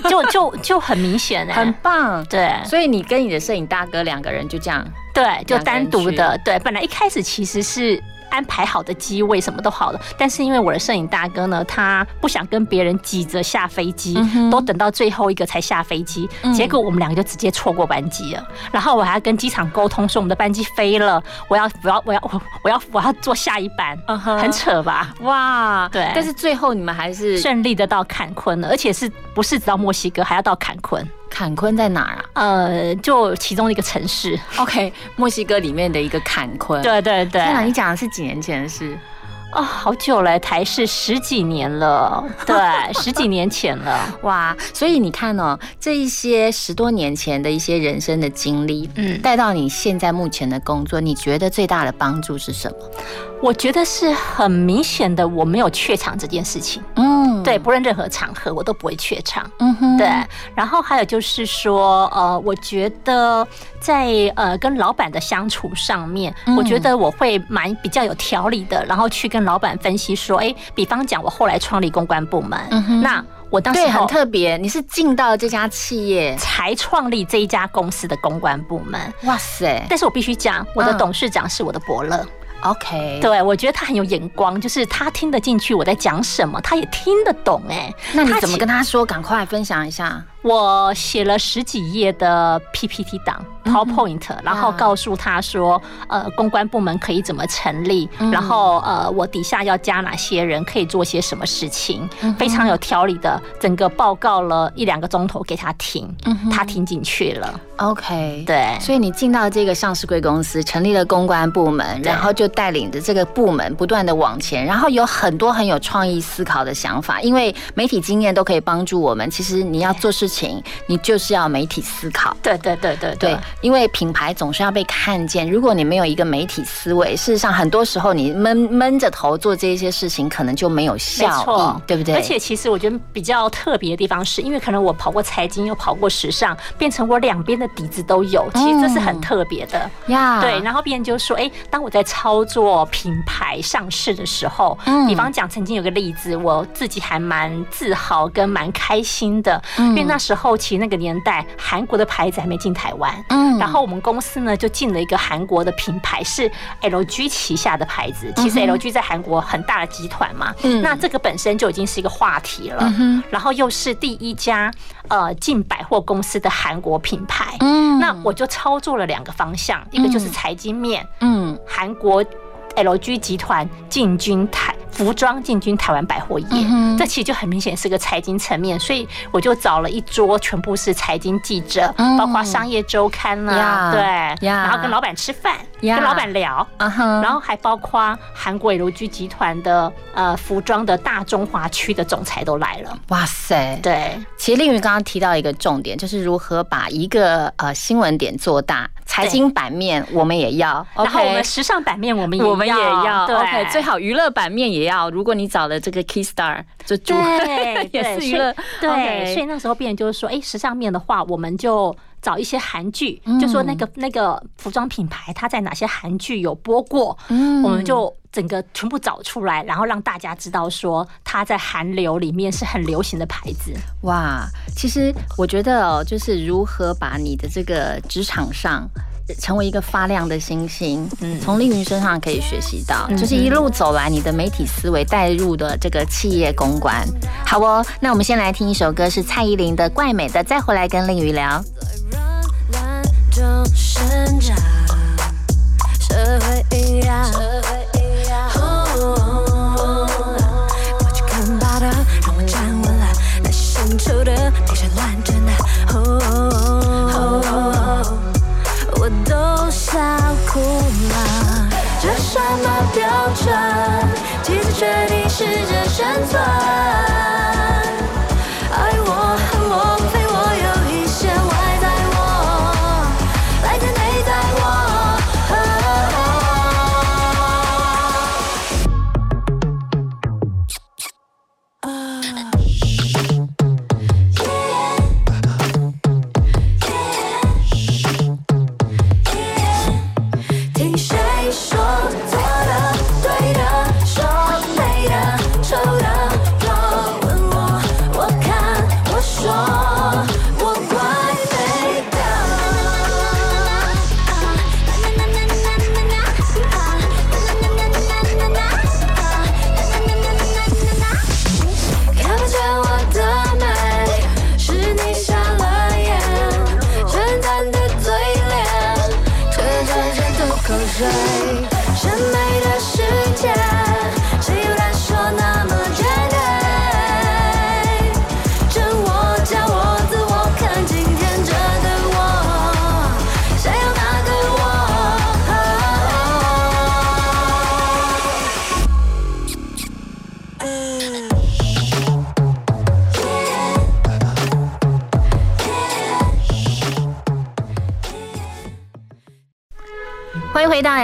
就就就很明显哎、很棒。对所以你跟你的摄影大哥两个人就这样，对，就单独的对。本来一开始其实是。安排好的机位什么都好了，但是因为我的摄影大哥呢，他不想跟别人挤着下飞机，嗯都等到最后一个才下飞机，嗯结果我们两个就直接错过班机了。然后我还要跟机场沟通说我们的班机飞了，我要我要我要我我要我要坐下一班，很扯吧？哇，对但是最后你们还是顺利的到坎昆了，而且是不是只到墨西哥，还要到坎昆？坎昆在哪儿啊呃，就其中一个城市。？OK，墨西哥里面的一个坎昆。对对对，天哪，你讲的是几年前的事？哦，好久了，台视十几年了，对，十几年前了。哇，所以你看哦，这一些十多年前的一些人生的经历，嗯带到你现在目前的工作，你觉得最大的帮助是什么？我觉得是很明显的，我没有怯场这件事情。嗯嗯，对，不论任何场合我都不会怯场。嗯哼对。然后还有就是说，呃，我觉得在呃跟老板的相处上面，嗯我觉得我会蛮比较有条理的，然后去跟老板分析说，哎，比方讲我后来创立公关部门，那我当时对，很特别。你是进到这家企业才创立这一家公司的公关部门。哇塞！但是我必须讲，我的嗯董事长是我的伯乐。OK，对，我觉得他很有眼光，就是他听得进去我在讲什么，他也听得懂。哎，那你怎么跟他说？赶快分享一下。我写了十几页的 PPT 档 PowerPoint，、然后告诉他说，呃，公关部门可以怎么成立，嗯。然后呃，我底下要加哪些人，可以做些什么事情，嗯非常有条理的，整个报告了一两个钟头给他听，嗯他听进去了。OK，对，所以你进到这个上市贵公司，成立了公关部门，然后就带领着这个部门不断的往前，然后有很多很有创意思考的想法，因为媒体经验都可以帮助我们。其实你要做事情，你就是要媒体思考。对对对对对，因为品牌总是要被看见。如果你没有一个媒体思维，事实上很多时候你闷闷着头做这些事情，可能就没有效对不对？而且其实我觉得比较特别的地方是，因为可能我跑过财经，又跑过时尚，变成我两边的底子都有，其实这是很特别的。呀对，然后别人就说，哎，当我在操作品牌上市的时候，嗯比方讲，曾经有个例子，我自己还蛮自豪跟蛮开心的，嗯因为那时候其实那个年代，韩国的牌子还没进台湾，嗯。然后我们公司呢就进了一个韩国的品牌，是 LG 旗下的牌子。其实 LG 在韩国很大的集团嘛，嗯。那这个本身就已经是一个话题了。嗯哼。然后又是第一家呃进百货公司的韩国品牌，嗯。那我就操作了两个方向，一个就是财经面，嗯，韩国 LG 集团进军台服装进军台湾百货业，嗯这其实就很明显是个财经层面，所以我就找了一桌全部是财经记者，嗯。包括商业周刊啦、呀对，然后跟老板吃饭，跟老板聊，然后还包括韩国 LG 集团的呃服装的大中华区的总裁都来了。哇塞，对，其实令云刚刚提到一个重点，就是如何把一个呃新闻点做大。财经版面我们也要，然后我们时尚版面我们也我们也要对。OK，最好娱乐版面也要。如果你找了这个 Key Star，就主对，也是娱乐，对。所以那时候别人就是说，哎，时尚面的话，我们就找一些韩剧，嗯就说那个那个服装品牌它在哪些韩剧有播过，嗯我们就整个全部找出来，然后让大家知道说它在韩流里面是很流行的牌子。哇，其实我觉得哦，就是如何把你的这个职场上。成为一个发亮的星星，嗯，从丽云身上可以学习到，嗯就是一路走来，你的媒体思维带入的这个企业公关。好哦，那我们先来听一首歌，是蔡依林的《怪美的》，再回来跟令云聊。乱中生长，社会营养。我去看报道，让我站稳了，那些深处的，什么标准？几次决定适者生存。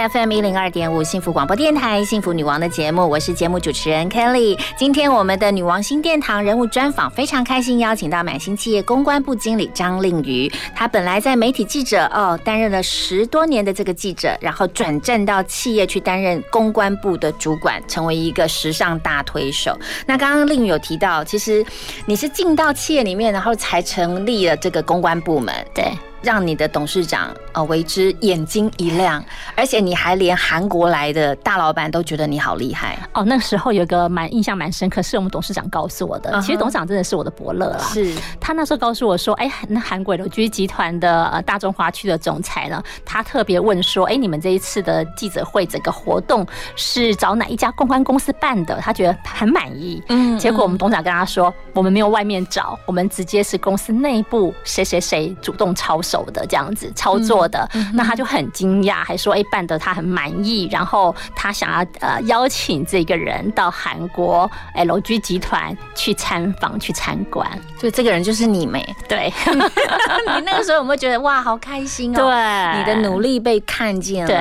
FM 一零二点五幸福广播电台幸福女王的节目，我是节目主持人 Kelly。今天我们的女王新殿堂人物专访非常开心，邀请到满星企业公关部经理张令瑜。她本来在媒体记者哦担任了十多年的这个记者，然后转战到企业去担任公关部的主管，成为一个时尚大推手。那刚刚令瑜有提到，其实你是进到企业里面，然后才成立了这个公关部门，对。让你的董事长呃为之眼睛一亮，而且你还连韩国来的大老板都觉得你好厉害哦。那时候有个蛮印象蛮深刻，是我们董事长告诉我的。其实董事长真的是我的伯乐啦。是他那时候告诉我说，哎，那韩国柳居集团的呃大中华区的总裁呢，他特别问说，哎，你们这一次的记者会整个活动是找哪一家公关公司办的？他觉得很满意。嗯结果我们董事长跟他说，我们没有外面找，我们直接是公司内部谁谁谁主动操手的这样子操作的。那他就很惊讶，还说，哎，办得他很满意，然后他想要呃邀请这个人到韩国 LG 集团去参访去参观。就这个人就是你没？对，你那个时候有没有觉得哇，好开心哦？对你的努力被看见了。对，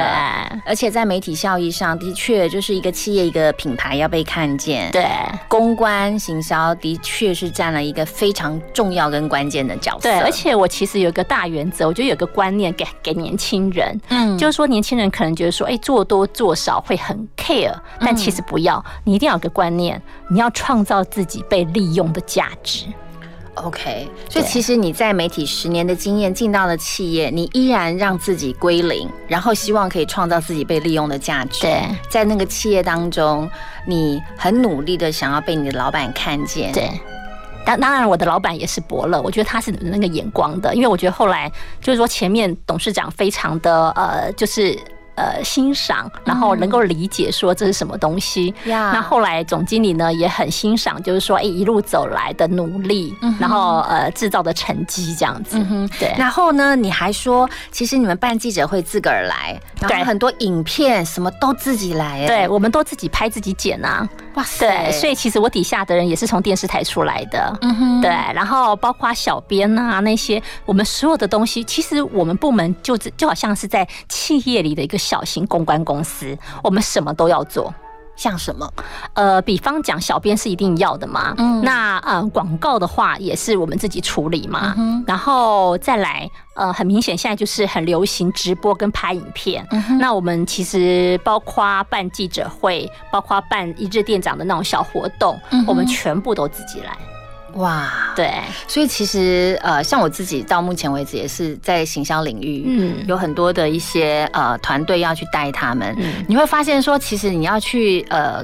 而且在媒体效益上的确就是一个企业一个品牌要被看见。对，公关行销的确是占了一个非常重要跟关键的角色。对，而且我其实有一个大原则，我觉得有个观念给给年轻人，嗯就是说年轻人可能觉得说，哎，做多做少会很 care，但其实不要，你一定要有个观念，你要创造自己被利用的价值。OK，所以其实你在媒体十年的经验进到了企业，你依然让自己归零，然后希望可以创造自己被利用的价值。对，在那个企业当中，你很努力的想要被你的老板看见。对。当当然，我的老板也是伯乐，我觉得他是那个眼光的，因为我觉得后来就是说前面董事长非常的呃，就是。呃，欣赏，然后能够理解说这是什么东西。呀那后来总经理呢也很欣赏，就是说，哎，一路走来的努力，然后呃制造的成绩这样子。嗯哼，对。然后呢，你还说，其实你们办记者会自个儿来，然后对很多影片什么都自己来，哎对，我们都自己拍自己剪啊。哇塞对，所以其实我底下的人也是从电视台出来的。嗯哼对，然后包括小编啊那些，我们所有的东西，其实我们部门就只就好像是在企业里的一个小型公关公司，我们什么都要做。像什么？呃，比方讲，小编是一定要的嘛。嗯那呃，广告的话也是我们自己处理嘛。嗯然后再来，呃，很明显现在就是很流行直播跟拍影片。嗯那我们其实包括办记者会，包括办一日店长的那种小活动，嗯我们全部都自己来。哇，对，所以其实呃，像我自己到目前为止也是在行销领域，嗯。有很多的一些呃团队要去带他们，嗯。你会发现说，其实你要去呃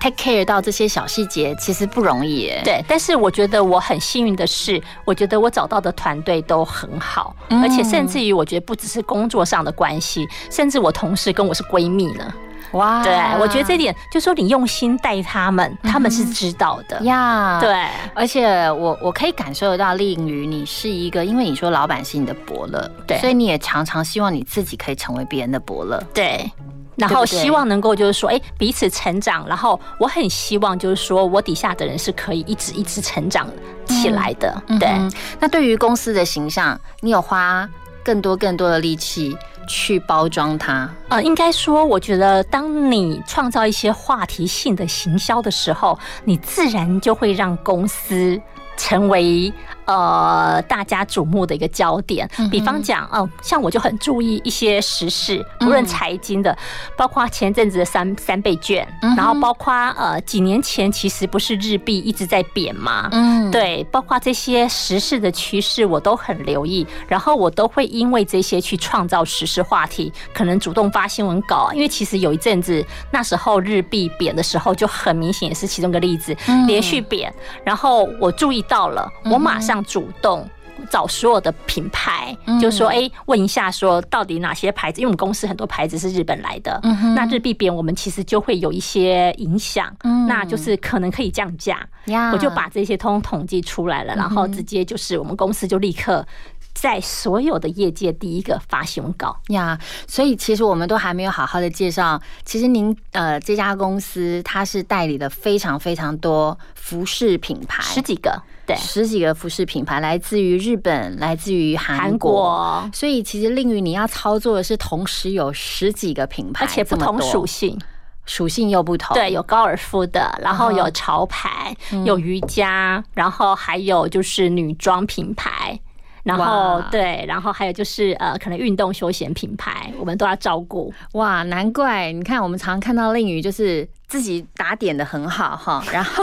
take care 到这些小细节，其实不容易耶。对，但是我觉得我很幸运的是，我觉得我找到的团队都很好，嗯。而且甚至于我觉得不只是工作上的关系，甚至我同事跟我是闺蜜呢。哇对，我觉得这点就说你用心带他们，他们是知道的。呀，对，而且我我可以感受得到，令于你是一个，因为你说老板是你的伯乐，对所以你也常常希望你自己可以成为别人的伯乐，对。然后希望能够就是说，哎，彼此成长。然后我很希望就是说我底下的人是可以一直一直成长起来的。对，嗯那对于公司的形象，你有花更多更多的力气去包装它？呃，应该说，我觉得当你创造一些话题性的行销的时候，你自然就会让公司成为呃大家瞩目的一个焦点。比方讲，哦、像我就很注意一些时事，不论财经的，包括前阵子的三三倍券，然后包括呃几年前其实不是日币一直在贬吗？嗯对，包括这些时事的趋势，我都很留意，然后我都会因为这些去创造时事话题，可能主动发新闻稿。因为其实有一阵子，那时候日币贬的时候，就很明显也是其中一个例子，嗯连续贬。然后我注意到了，我马上主动。找所有的品牌，嗯就说哎、问一下，说到底哪些牌子？因为我们公司很多牌子是日本来的，嗯那日币贬，我们其实就会有一些影响，嗯那就是可能可以降价。我就把这些通统计出来了，然后直接就是我们公司就立刻在所有的业界第一个发新闻稿。呀所以其实我们都还没有好好的介绍，其实您呃这家公司它是代理了非常非常多服饰品牌，十几个，对，十几个服饰品牌，来自于日本，来自于韩韩国，所以其实令于你要操作的是同时有十几个品牌，而且不同属性。属性又不同，对，有高尔夫的，然后嗯。有潮牌，嗯。有瑜伽，然后还有就是女装品牌。然后对，然后还有就是呃，可能运动休闲品牌，我们都要照顾。哇，难怪你看我们常看到令宇就是自己打点的很好哈，然后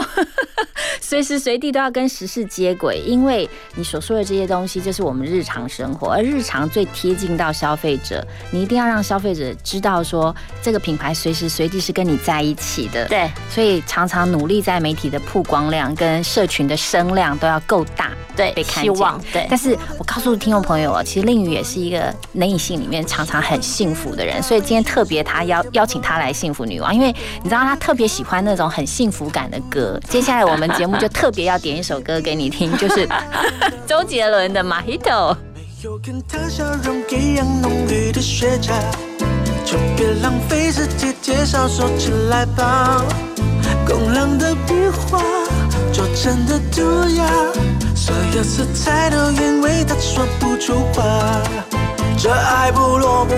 随时随地都要跟时事接轨，因为你所说的这些东西就是我们日常生活，而日常最贴近到消费者，你一定要让消费者知道说这个品牌随时随地是跟你在一起的。对，所以常常努力在媒体的曝光量跟社群的声量都要够大，对被看见。希望对但是我告诉听众朋友哦，其实令宇也是一个内性里面常常很幸福的人，所以今天特别他邀邀请他来幸福女王，因为你知道他特别喜欢那种很幸福感的歌。接下来我们节目就特别要点一首歌给你听，就是 周杰伦的《马 t o 有跟他笑容一样浓郁的雪茄，就别浪费时间介绍，说起来吧。的笔画，拙真的涂鸦，所有色彩都因为他说不出话。这爱不落幕，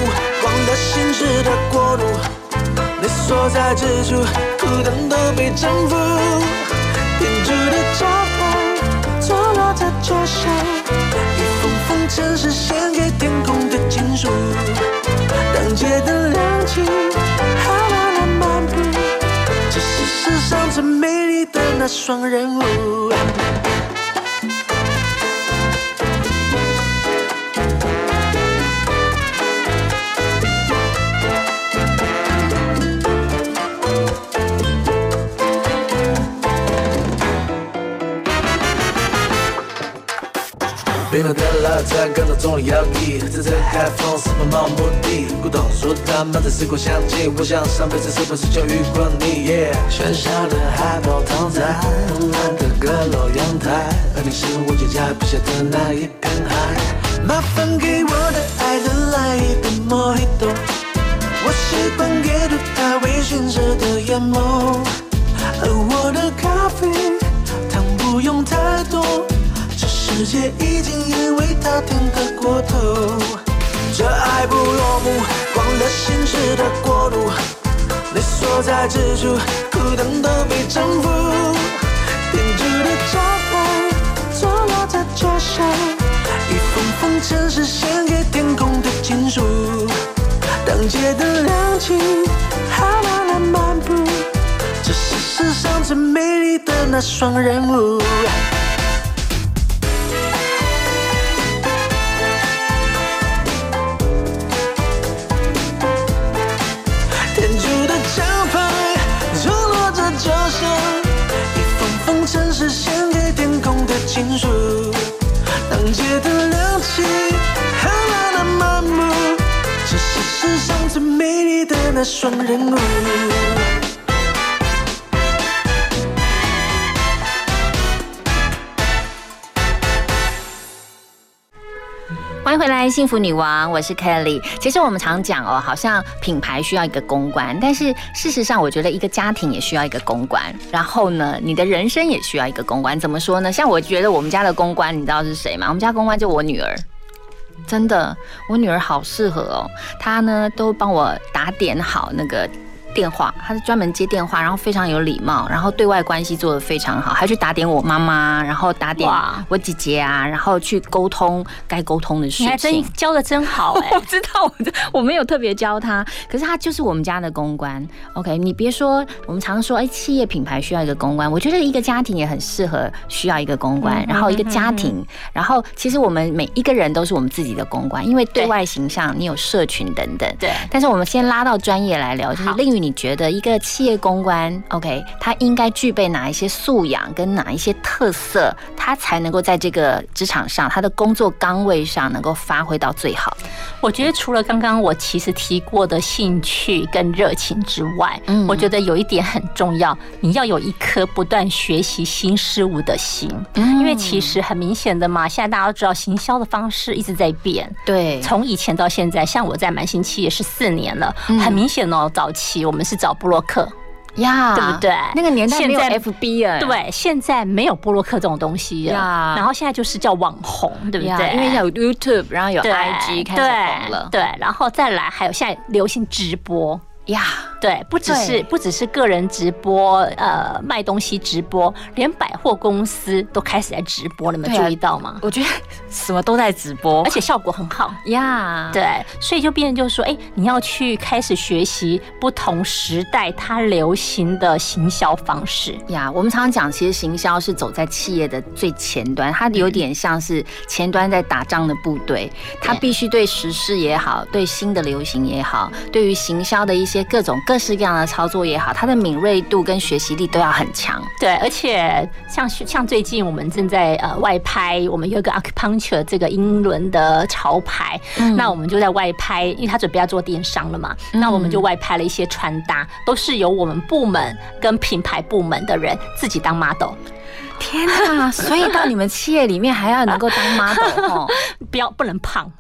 光的心事的国度，你所在之处，孤单都被征服。天主的招牌，坐落在桌上。一封封城市献给天空的情书，当街灯亮起，还慢慢漫步，这是世上最美丽的那双人舞。冰冷的拉赞，感到中了摇曳，自在海风，四方漫无目的。古董书摊满载时光香气，我想上辈子是不是就遇过你喧嚣的海报躺在慵懒的阁楼阳台，而你是我脚下笔下的那一片海。麻烦给我的爱人来一杯莫吉托，我习惯阅读他微醺时的眼眸，而我的咖啡糖不用太多。世界已经因为他甜得过头，这爱不落幕，光了心事的国度，你所在之处，苦等都被征服。天主的招牌，坐落在脚下，一封封城市献给天空的情书，当街灯亮起，还慢慢漫步，这是世上最美丽的那双人舞。美丽的那双人舞。欢迎回来，幸福女王，我是 Kelly。其实我们常讲哦，好像品牌需要一个公关，但是事实上，我觉得一个家庭也需要一个公关。然后呢，你的人生也需要一个公关。怎么说呢？像我觉得我们家的公关，你知道是谁吗？我们家公关就我女儿。真的，我女儿好适合哦，她呢都帮我打点好那个。电话，他是专门接电话，然后非常有礼貌，然后对外关系做得非常好，还去打点我妈妈，然后打点我姐姐啊，然后去沟通该沟通的事情。你还真教的真好哎、我知道，我这我没有特别教他，可是他就是我们家的公关。OK，你别说，我们常说，哎，企业品牌需要一个公关，我觉得一个家庭也很适合需要一个公关。嗯然后一个家庭，然后其实我们每一个人都是我们自己的公关，因为对外形象你有社群等等。对，但是我们先拉到专业来聊，就是令宇，你觉得一个企业公关，OK，他应该具备哪一些素养跟哪一些特色，他才能够在这个职场上，他的工作岗位上能够发挥到最好？我觉得除了刚刚我其实提过的兴趣跟热情之外，嗯。我觉得有一点很重要，你要有一颗不断学习新事物的心。嗯。因为其实很明显的嘛，现在大家都知道行销的方式一直在变，对，从以前到现在，像我在满星期也是四年了，嗯。很明显哦，早期我们是找布洛克。呀对不对？那个年代没有 FB 哎，对，现在没有布洛克这种东西了呀然后现在就是叫网红，对不呀对？因为有 YouTube，然后有 IG 开始红了，对，对然后再来还有现在流行直播。呀，对，不只是不只是个人直播，呃，卖东西直播，连百货公司都开始在直播了，你们注意到吗？我觉得什么都在直播，而且效果很好。呀，对，所以就变成就是说，哎，你要去开始学习不同时代它流行的行销方式。呀，我们常常讲，其实行销是走在企业的最前端，它有点像是前端在打仗的部队，它必须对时事也好，对新的流行也好，对于行销的一些各种各式各样的操作也好，它的敏锐度跟学习力都要很强。对，而且像像最近我们正在呃外拍，我们有一个 acupuncture 这个英伦的潮牌，嗯那我们就在外拍，因为他准备要做电商了嘛，嗯那我们就外拍了一些穿搭，都是由我们部门跟品牌部门的人自己当 model。天哪！所以到你们企业里面还要能够当 model 哦，不要不能胖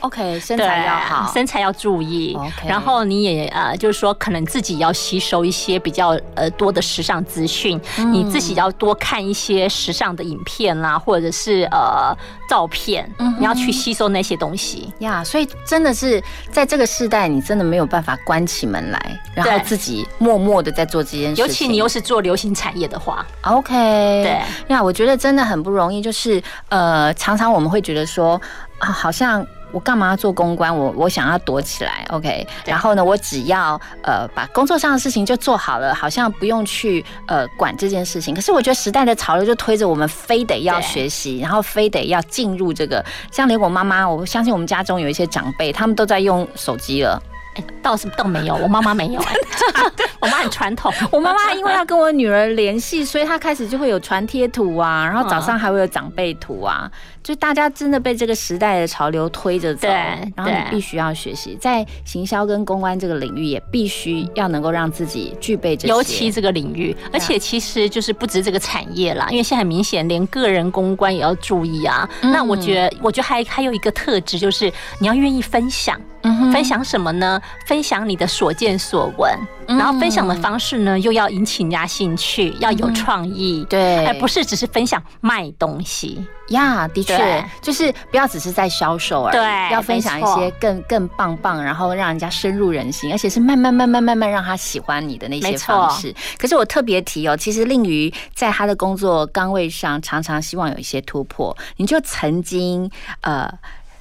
，OK，身材要好，身材要注意。OK 然后你也呃，就是说可能自己要吸收一些比较呃多的时尚资讯，嗯你自己要多看一些时尚的影片啦，或者是呃照片，嗯你要去吸收那些东西。呀所以真的是在这个时代，你真的没有办法关起门来，然后自己默默的在做这件事情。尤其你又是做流行产业的话，OK，对呀，我觉得真的很不容易，就是呃，常常我们会觉得说啊，好像。我干嘛要做公关？我我想要躲起来，OK。然后呢，我只要呃把工作上的事情就做好了，好像不用去呃管这件事情。可是我觉得时代的潮流就推着我们非得要学习，然后非得要进入这个。像连我妈妈，我相信我们家中有一些长辈，他们都在用手机了。哎，倒是倒没有，我妈妈没有、哎，我妈很传统。我妈妈因为要跟我女儿联系，所以她开始就会有传贴图啊，然后早上还会有长辈图啊，就大家真的被这个时代的潮流推着走，然后你必须要学习，在行销跟公关这个领域，也必须要能够让自己具备这些，尤其这个领域，而且其实就是不止这个产业啦，因为现在很明显，连个人公关也要注意啊。嗯那我觉得，我觉得还还有一个特质，就是你要愿意分享。嗯分享什么呢？分享你的所见所闻，嗯然后分享的方式呢，又要引起人家兴趣，要有创意，对而不是只是分享卖东西。呀的确，就是不要只是在销售而已，对要分享一些更更棒棒，然后让人家深入人心，而且是慢慢慢慢慢慢让他喜欢你的那些方式。可是我特别提哦，其实令瑜在他的工作岗位上，常常希望有一些突破。你就曾经呃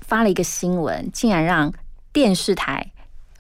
发了一个新闻，竟然让电视台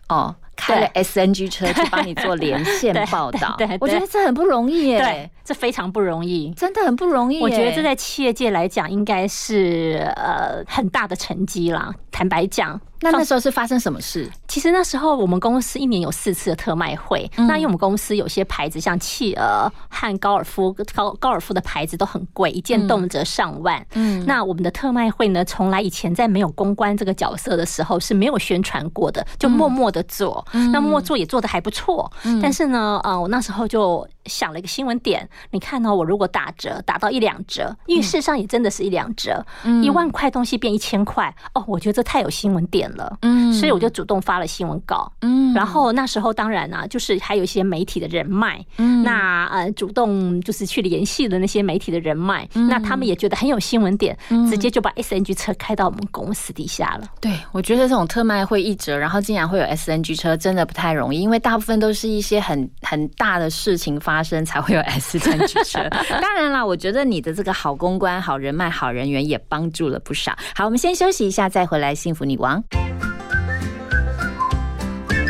哦。开了 SNG 车去帮你做连线 报道。我觉得这很不容易耶。对，这非常不容易，真的很不容易。我觉得这在企业界来讲，应该是呃很大的成绩啦。坦白讲，那那时候是发生什么事？其实那时候我们公司一年有四次的特卖会，嗯那因为我们公司有些牌子像企鹅和高尔夫高高尔夫的牌子都很贵，一件动辄上万。嗯那我们的特卖会呢，从来以前在没有公关这个角色的时候是没有宣传过的，就默默的做。嗯那默默做也做的还不错，嗯但是呢，呃，我那时候就想了一个新闻点，你看呢、我如果打折打到一两折，因为事实上也真的是一两折，嗯。一万块东西变一千块，哦，我觉得这太有新闻点了，嗯。所以我就主动发了新闻稿，嗯。然后那时候当然啊，就是还有一些媒体的人脉，嗯。那呃主动就是去联系了那些媒体的人脉，嗯。那他们也觉得很有新闻点，嗯。直接就把 SNG 车开到我们公司底下了。对，我觉得这种特卖会一折，然后竟然会有 SNG 车，真的不太容易，因为大部分都是一些很很大的事情发生才会有 SNG 车。当然啦，我觉得你的这个好公关、好人脉、好人缘也帮助了不少。好，我们先休息一下，再回来幸福女王。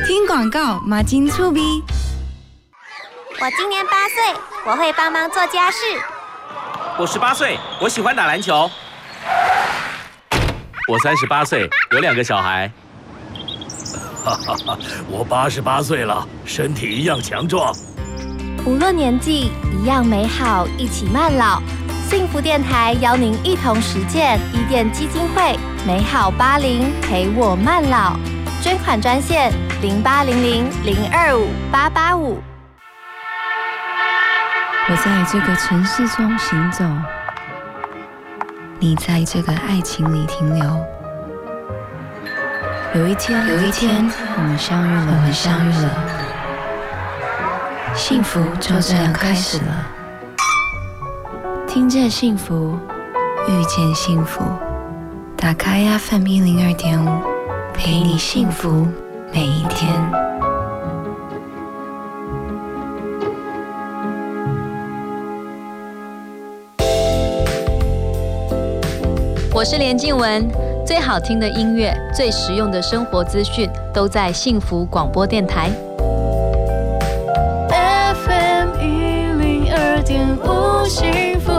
听广告，马金醋逼。我今年八岁，我会帮忙做家事。我十八岁，我喜欢打篮球。我三十八岁，有两个小孩。哈哈哈，我八十八岁了，身体一样强壮。无论年纪，一样美好，一起慢老。幸福电台邀您一同实践伊甸基金会美好八零陪我慢老捐款专线零八零零零二五八八五。我在这个城市中行走，你在这个爱情里停留。有一天，有一天，我们相遇了，我们相遇了，幸福就这样开始了。听见幸福，遇见幸福，打开 FM 一零二点五，陪你幸福每一天。我是连静文，最好听的音乐，最实用的生活资讯，都在幸福广播电台。零二点五幸福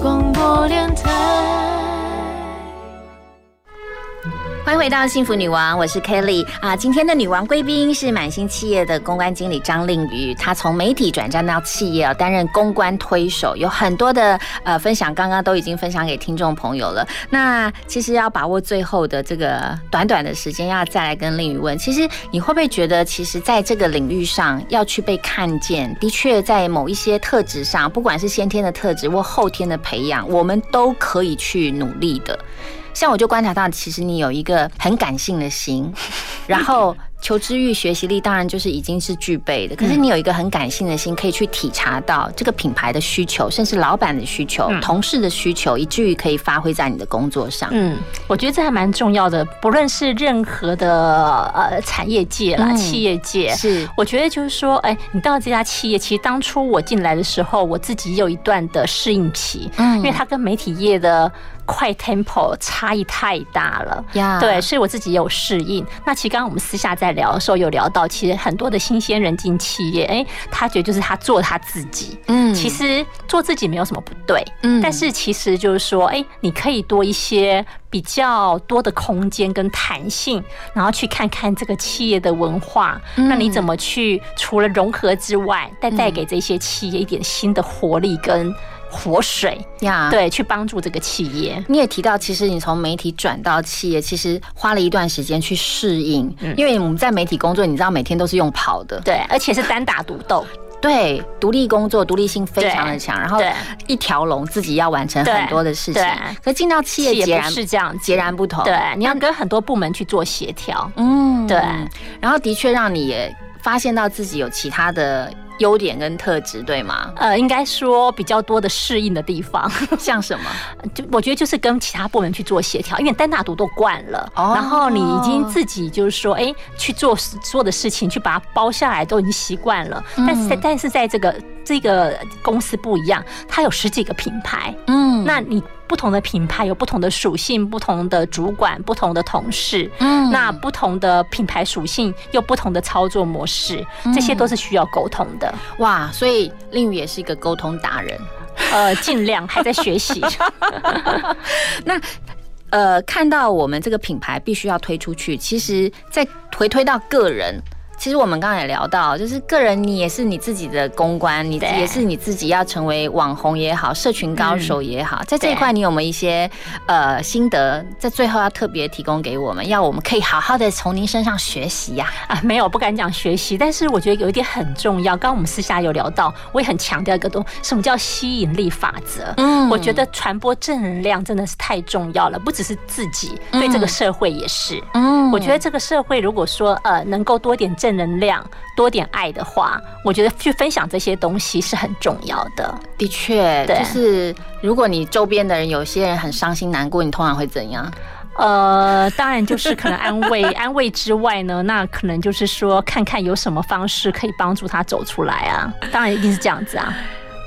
广播电台。欢迎回到幸福女王，我是 Kelly 啊。今天的女王贵宾是满星企业的公关经理张令瑜，她从媒体转战到企业哦，担任公关推手，有很多的呃分享，刚刚都已经分享给听众朋友了。那其实要把握最后的这个短短的时间，要再来跟令瑜问，其实你会不会觉得，其实在这个领域上要去被看见，的确在某一些特质上，不管是先天的特质或后天的培养，我们都可以去努力的。像我就观察到，其实你有一个很感性的心，然 后求知欲、学习力当然就是已经是具备的。可是你有一个很感性的心，可以去体察到这个品牌的需求，甚至老板的需求、嗯同事的需求，以至于可以发挥在你的工作上。嗯，我觉得这还蛮重要的，不论是任何的呃产业界啦、嗯企业界，是我觉得就是说，哎，你到这家企业，其实当初我进来的时候，我自己有一段的适应期，嗯因为它跟媒体业的快 tempo 差异太大了。呀。对，所以我自己也有适应。那其实刚刚我们私下在聊的时候，有聊到，其实很多的新鲜人进企业，哎，他觉得就是他做他自己，嗯。其实做自己没有什么不对，嗯。但是其实就是说，哎，你可以多一些比较多的空间跟弹性，然后去看看这个企业的文化，嗯。那你怎么去除了融合之外，再带给这些企业一点新的活力跟活水呀对，去帮助这个企业。你也提到，其实你从媒体转到企业，其实花了一段时间去适应，因为我们在媒体工作，你知道每天都是用跑的，嗯对，而且是单打独斗。对，独立工作，独立性非常的强，然后一条龙自己要完成很多的事情对。可进到企业企业不截然是这样截然不同。对，你要跟很多部门去做协调。嗯，对。然后的确让你也发现到自己有其他的优点跟特质，对吗？呃，应该说比较多的适应的地方，像什么？就我觉得就是跟其他部门去做协调，因为单打独斗惯了，哦然后你已经自己就是说，哎，去做所有的事情，去把它包下来，都已经习惯了。嗯但是在但是在这个这个公司不一样，它有十几个品牌，嗯那你不同的品牌有不同的属性，不同的主管，不同的同事，嗯那不同的品牌属性又不同的操作模式，这些都是需要沟通的。哇，所以令宇也是一个沟通达人。呃，尽量还在学习。那呃，看到我们这个品牌必须要推出去，其实再回推到个人。其实我们刚刚也聊到，就是个人，你也是你自己的公关，你也是你自己要成为网红也好，社群高手也好，在这一块你有没有一些呃心得，在最后要特别提供给我们，要我们可以好好的从您身上学习呀、啊，没有不敢讲学习，但是我觉得有一点很重要。刚刚我们私下有聊到，我也很强调一个东，什么叫吸引力法则？嗯我觉得传播正能量真的是太重要了，不只是自己，嗯对这个社会也是。嗯我觉得这个社会如果说呃能够多点正能量，多点爱的话，我觉得去分享这些东西是很重要的。的确，就是如果你周边的人有些人很伤心难过，你通常会怎样？呃，当然就是可能安慰 安慰之外呢，那可能就是说看看有什么方式可以帮助他走出来啊。当然一定是这样子啊。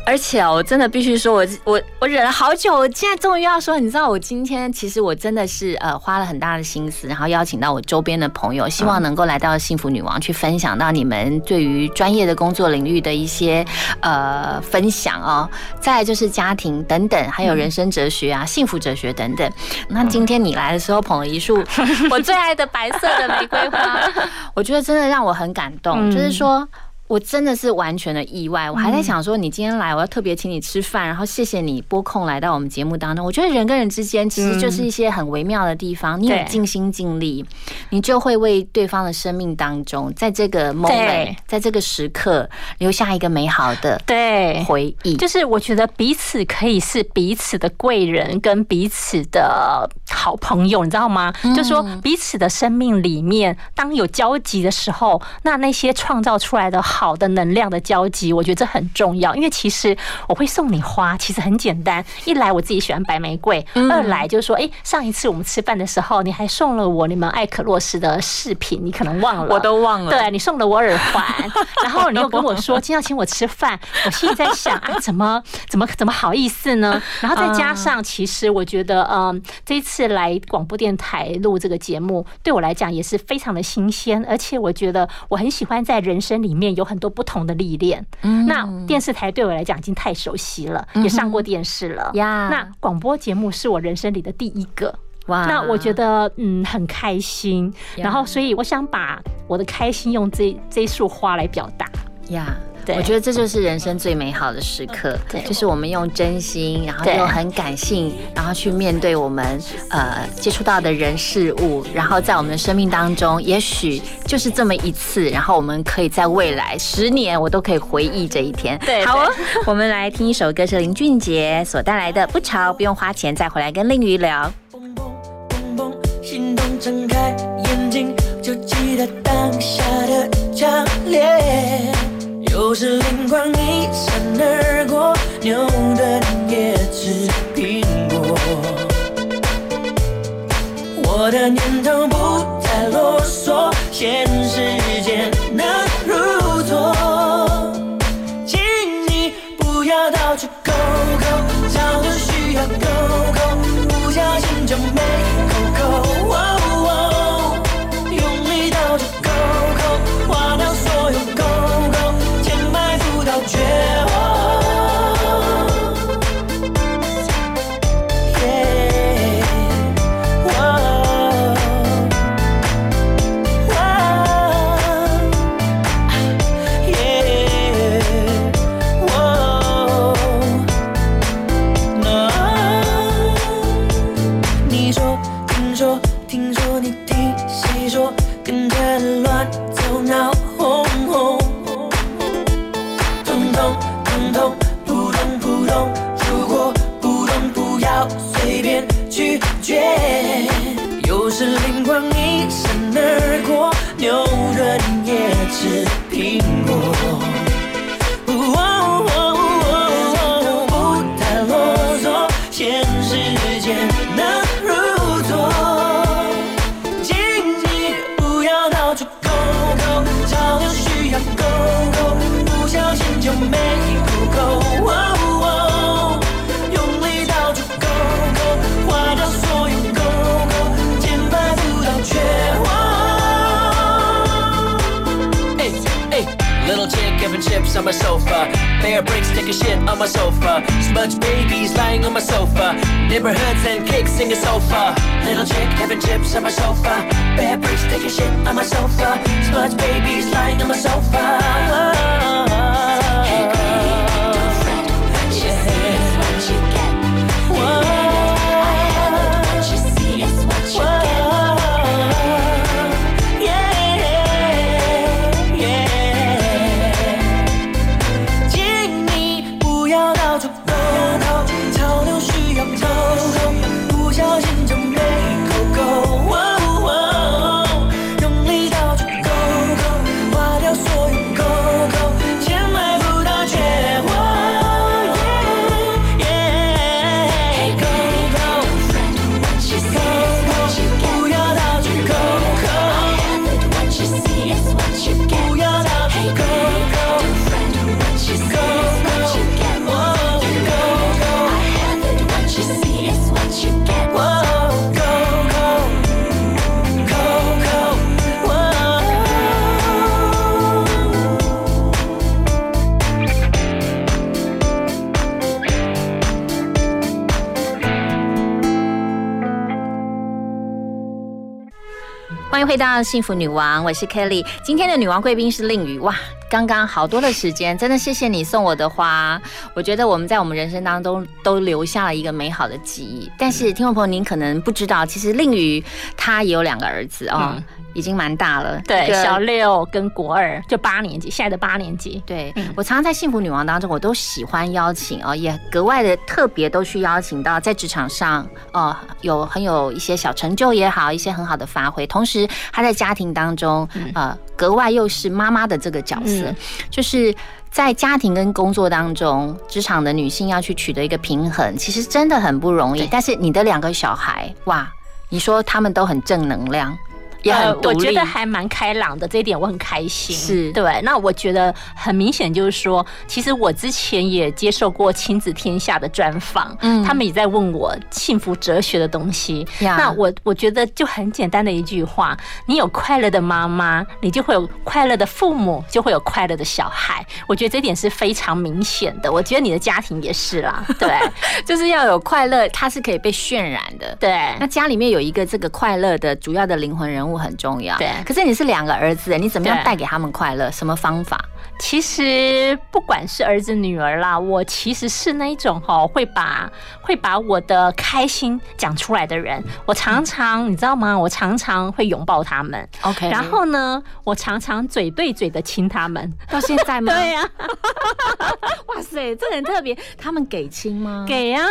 而且哦，我真的必须说，我我我忍了好久，我现在终于要说，你知道，我今天其实我真的是呃花了很大的心思，然后邀请到我周边的朋友，希望能够来到幸福女王去分享到你们对于专业的工作领域的一些呃分享哦。再来就是家庭等等，还有人生哲学啊、幸福哲学等等。那今天你来的时候捧了一束 我最爱的白色的玫瑰花，我觉得真的让我很感动，就是说。我真的是完全的意外，我还在想说，你今天来，我要特别请你吃饭，然后谢谢你拨空来到我们节目当中。我觉得人跟人之间其实就是一些很微妙的地方，你有尽心尽力，你就会为对方的生命当中，在这个 moment，在这个时刻留下一个美好的对回忆。就是我觉得彼此可以是彼此的贵人，跟彼此的好朋友，你知道吗？就说彼此的生命里面，当有交集的时候，那那些创造出来的好。好的能量的交集，我觉得这很重要。因为其实我会送你花，其实很简单。一来我自己喜欢白玫瑰，二来就是说，哎，上一次我们吃饭的时候，你还送了我你们艾可洛斯的饰品，你可能忘了，我都忘了。对你送了我耳环，然后你又跟我说今天要请我吃饭，我心里在想啊，怎么怎么怎么好意思呢？然后再加上，其实我觉得，嗯，这一次来广播电台录这个节目，对我来讲也是非常的新鲜，而且我觉得我很喜欢在人生里面有。很多不同的历练，那电视台对我来讲已经太熟悉了，也上过电视了。呀。那广播节目是我人生里的第一个。哇，那我觉得嗯很开心，然后所以我想把我的开心用这这束花来表达。呀。我觉得这就是人生最美好的时刻，对就是我们用真心，然后又很感性，然后去面对我们呃接触到的人事物，然后在我们的生命当中，也许就是这么一次，然后我们可以在未来十年，我都可以回忆这一天。对，好哦，我们来听一首歌，是林俊杰所带来的《不潮不用花钱》，再回来跟令鱼聊。心动睁开眼睛，就记得当下的强烈。有时灵光一闪而过，牛顿也吃苹果。我的念头不再啰嗦，现实间能如昨。请你不要到处勾勾，找的需要勾勾，不小心就没 my sofa. Bear bricks, take a shit on my sofa. Smudge babies lying on my sofa. Neighborhoods and kicks singing sofa. Little chick having chips on my sofa. Bear bricks, taking shit on my sofa. Smudge babies lying on my sofa. Hey, 回到幸福女王，我是 Kelly。今天的女王贵宾是令宇，哇，刚刚好多的时间，真的谢谢你送我的花。我觉得我们在我们人生当中都留下了一个美好的记忆。但是听众朋友，您可能不知道，其实令宇他也有两个儿子哦，已经蛮大了，对，小六跟国二就八年级，现在的八年级。对、我常常在幸福女王当中，我都喜欢邀请哦，也格外的特别都去邀请到在职场上哦有很有一些小成就也好，一些很好的发挥，同时他在家庭当中呃格外又是妈妈的这个角色，嗯。就是。在家庭跟工作当中，职场的女性要去取得一个平衡，其实真的很不容易。但是你的两个小孩，哇，你说他们都很正能量，也很独立。呃我觉得还蛮开朗的，这一点我很开心。是对，那我觉得很明显就是说，其实我之前也接受过亲子天下的专访，嗯他们也在问我幸福哲学的东西。呀那我我觉得就很简单的一句话：你有快乐的妈妈，你就会有快乐的父母，就会有快乐的小孩。我觉得这点是非常明显的。我觉得你的家庭也是啦，对，就是要有快乐，它是可以被渲染的。对，那家里面有一个这个快乐的主要的灵魂人物很重要。对可是你是两个儿子，你怎么样带给他们快乐？什么方法？其实不管是儿子女儿啦，我其实是那一种哈、会把会把我的开心讲出来的人。我常常你知道吗？我常常会拥抱他们。OK 然后呢，我常常嘴对嘴的亲他们。到现在吗？对呀、哇塞，这很特别。他们给亲吗？给呀、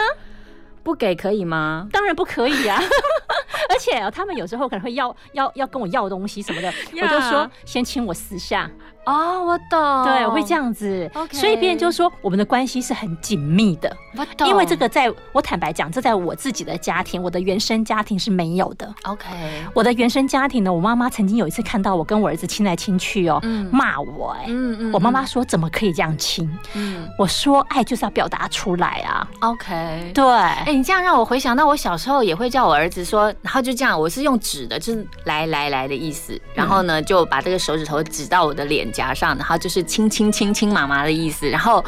不给可以吗？当然不可以啊、而且哦他们有时候可能会要要要跟我要东西什么的，我就说先亲我私下。哦，我懂。对，我会这样子 OK 所以别人就说我们的关系是很紧密的。我懂因为这个在我坦白讲，这在我自己的家庭，我的原生家庭是没有的。OK，我的原生家庭呢，我妈妈曾经有一次看到我跟我儿子亲来亲去哦，骂我哎、嗯嗯我妈妈说怎么可以这样亲？嗯我说爱就是要表达出来啊。，OK。对，哎、你这样让我回想到我小时候也会叫我儿子说，然后就这样，我是用指的，就是来来来的意思，然后呢就把这个手指头指到我的脸颊上，然后就是亲亲亲亲妈妈的意思，然后。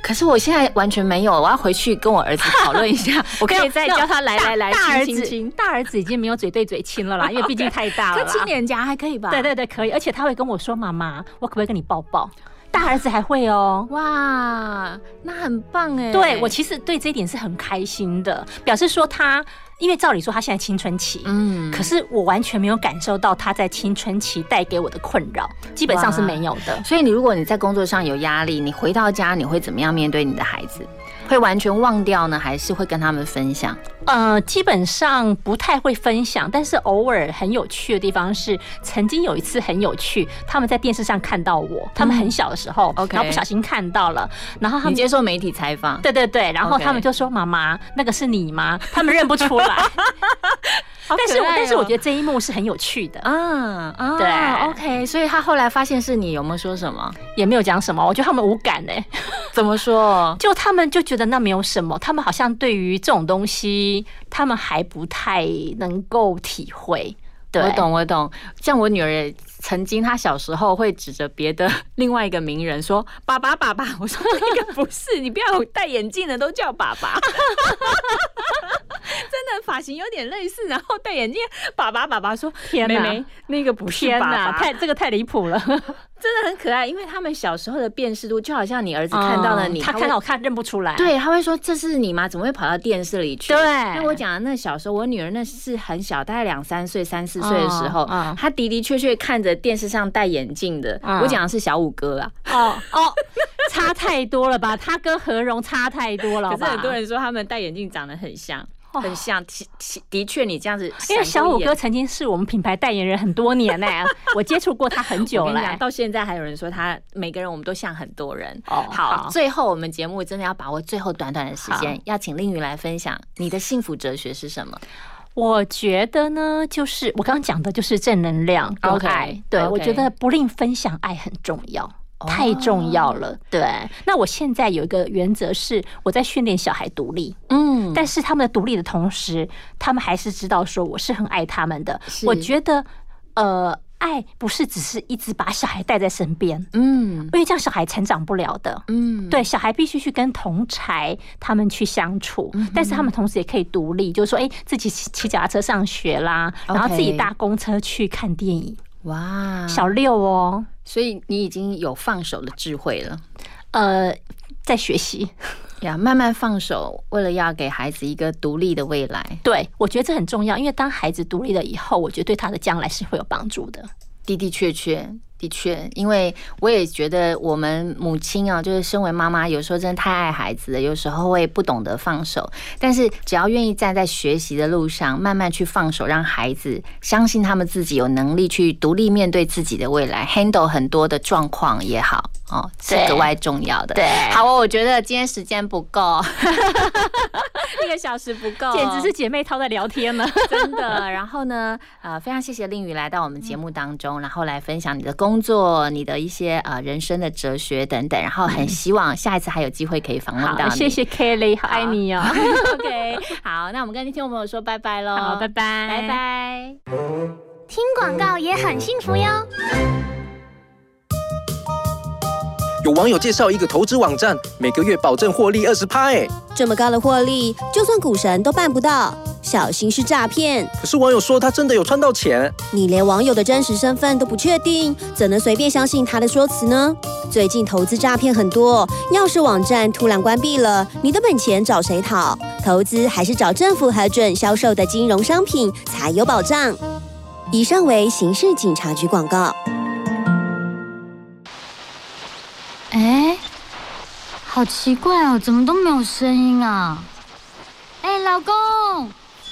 可是我现在完全没有，我要回去跟我儿子讨论一下，我可以再教他来来来大儿子亲大儿子已经没有嘴对嘴亲了啦，因为毕竟太大了亲脸颊还可以吧？对对对，可以，而且他会跟我说：“妈妈，我可不可以跟你抱抱？” 大儿子还会哦。哇，那很棒哎！对我其实对这一点是很开心的，表示说他，因为照理说他现在青春期，嗯可是我完全没有感受到他在青春期带给我的困扰，基本上是没有的。所以你如果你在工作上有压力，你回到家你会怎么样面对你的孩子？会完全忘掉呢，还是会跟他们分享？呃，基本上不太会分享，但是偶尔很有趣的地方是，曾经有一次很有趣，他们在电视上看到我，他们很小的时候然后不小心看到了，然后他们接受媒体采访，对对对，然后他们就说：“妈妈，那个是你吗？”他们认不出来。但是但是我觉得这一幕是很有趣的，啊啊对，OK，所以他后来发现是你，有没有说什么？也没有讲什么。我觉得他们无感哎、怎么说？就他们就觉得那没有什么，他们好像对于这种东西，他们还不太能够体会。对，我懂，我懂。像我女儿也曾经，她小时候会指着别的 另外一个名人说：“爸爸，爸爸。”我说：“那个不是，你不要戴眼镜的都叫爸爸。” 真的发型有点类似，然后戴眼镜，爸爸，爸爸说：“天哪妹妹，那个不是天爸哪，爸。”太这个太离谱了。真的很可爱，因为他们小时候的辨识度，就好像你儿子看到了你，嗯他会看到我看认不出来。对，他会说这是你吗？怎么会跑到电视里去？对那我讲的那小时候，我女儿那是很小，大概两三岁、三四岁的时候，嗯嗯她的的确确看着电视上戴眼镜的。嗯我讲的是小五哥啊，哦哦，差太多了吧？他跟何荣差太多了吧？可是很多人说他们戴眼镜长得很像，很像。其其的确，你这样子 因为小五哥曾经是我们品牌代言人很多年呢、我接触过他很久了、到现在还有人说他每个人我们都像很多人。哦好，好最后我们节目真的要把握最后短短的时间，要请令宇来分享你的幸福哲学是什么？我觉得呢，就是我刚刚讲的，就是正能量跟 OK，爱。对我觉得不吝分享爱很重要。太重要了，对。那我现在有一个原则是，我在训练小孩独立，嗯，但是他们的独立的同时，他们还是知道说我是很爱他们的。我觉得，呃，爱不是只是一直把小孩带在身边，嗯，因为这样小孩成长不了的，嗯，对，小孩必须去跟同才他们去相处，但是他们同时也可以独立，就是说，哎，自己骑骑脚踏车上学啦，然后自己搭公车去看电影，哇，小六哦，所以你已经有放手的智慧了，呃，在学习。呀，慢慢放手，为了要给孩子一个独立的未来。对，我觉得这很重要，因为当孩子独立了以后，我觉得对他的将来是会有帮助的。的的确确，的确，因为我也觉得我们母亲啊，就是身为妈妈，有时候真的太爱孩子了，有时候会不懂得放手。但是只要愿意站在学习的路上，慢慢去放手，让孩子相信他们自己有能力去独立面对自己的未来，handle 很多的状况也好。哦，是格外重要的。对，好，我觉得今天时间不够，一个小时不够，简直是姐妹淘在聊天了，真的。然后呢，呃，非常谢谢令宇来到我们节目当中，然后来分享你的工作、你的一些呃人生的哲学等等。然后很希望下一次还有机会可以访问到你。谢谢 Kelly，好爱你哦。OK，好，那我们跟听众朋友说拜拜喽。好，拜拜，拜拜。听广告也很幸福哟。有网友介绍一个投资网站，每个月保证获利二十趴，哎，这么高的获利，就算股神都办不到，小心是诈骗。可是网友说他真的有赚到钱，你连网友的真实身份都不确定，怎能随便相信他的说辞呢？最近投资诈骗很多，要是网站突然关闭了，你的本钱找谁讨？投资还是找政府核准销售的金融商品才有保障。以上为刑事警察局广告。哎，好奇怪哦，怎么都没有声音啊？哎，老公，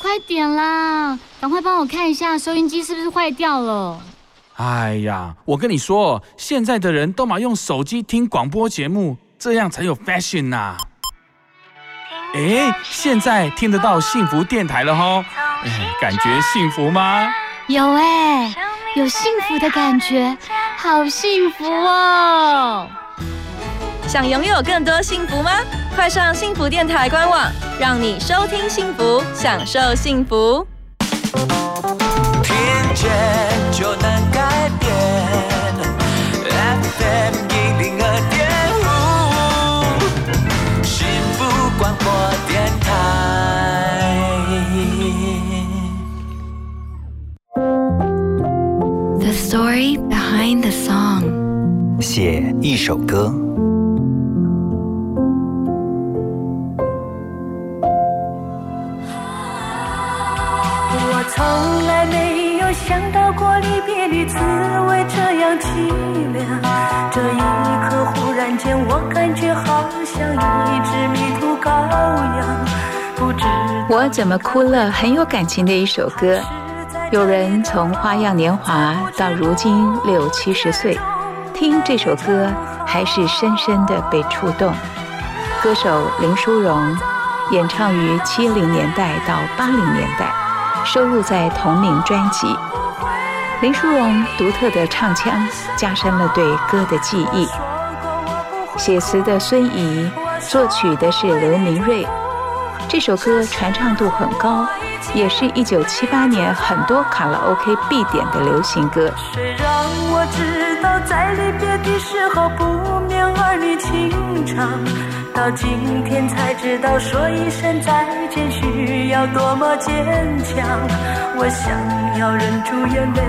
快点啦，赶快帮我看一下收音机是不是坏掉了。哎呀，我跟你说，现在的人都嘛用手机听广播节目，这样才有 fashion 呐。哎，现在听得到幸福电台了吼，哎，感觉幸福吗？有哎，有幸福的感觉，好幸福哦。想拥有更多幸福吗？快上幸福电台官网，让你收听幸福，享受幸福。听见就能改变，FM 一零二点五，幸福广播电台。The story behind the song，写一首歌。从来没有想到过离别的滋味这样凄凉，这一刻忽然间我感觉好像一只迷途羔羊，不知我怎么哭了？很有感情的一首歌。有人从花样年华到如今六七十岁，听这首歌还是深深的被触动。歌手林淑荣演唱于七零年代到八零年代。收录在同名专辑。林淑荣独特的唱腔加深了对歌的记忆。写词的孙怡，作曲的是刘明瑞。这首歌传唱度很高，也是一九七八年很多卡拉 OK 必点的流行歌。谁让我知道在离别的时候不免儿女情长？到今天才知道说一声再见需要多么坚强。我想要忍住眼泪，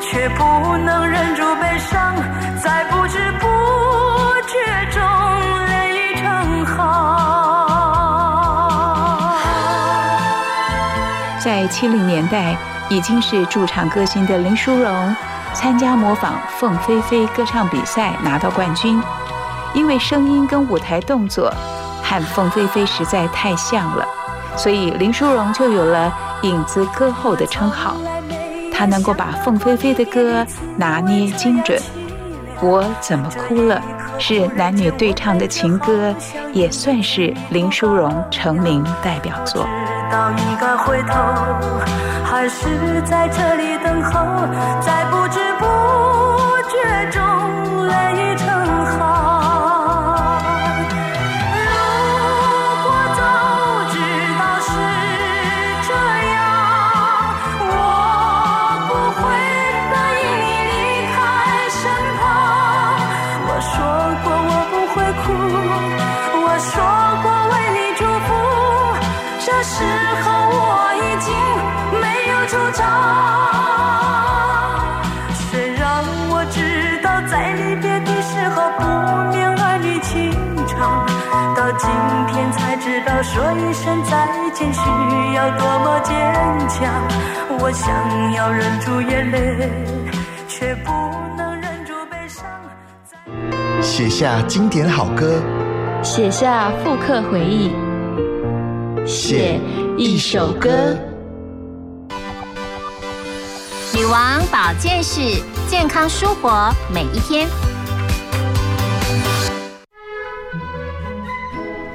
却不能忍住悲伤，在不知不觉中泪已成行。在七零年代，已经是驻唱歌星的林淑荣，参加模仿凤飞飞歌唱比赛拿到冠军。因为声音跟舞台动作和凤飞飞实在太像了，所以林淑荣就有了“影子歌后”的称号。她能够把凤飞飞的歌拿捏精准。我怎么哭了？是男女对唱的情歌，也算是林淑荣成名代表作。知道应该回头，还是在这里等候，在不知再见需要多么坚强。我想要忍住眼泪，却不能忍住悲伤。写下经典好歌，写下复刻回忆，写一首歌。女王保健室，健康舒活每一天。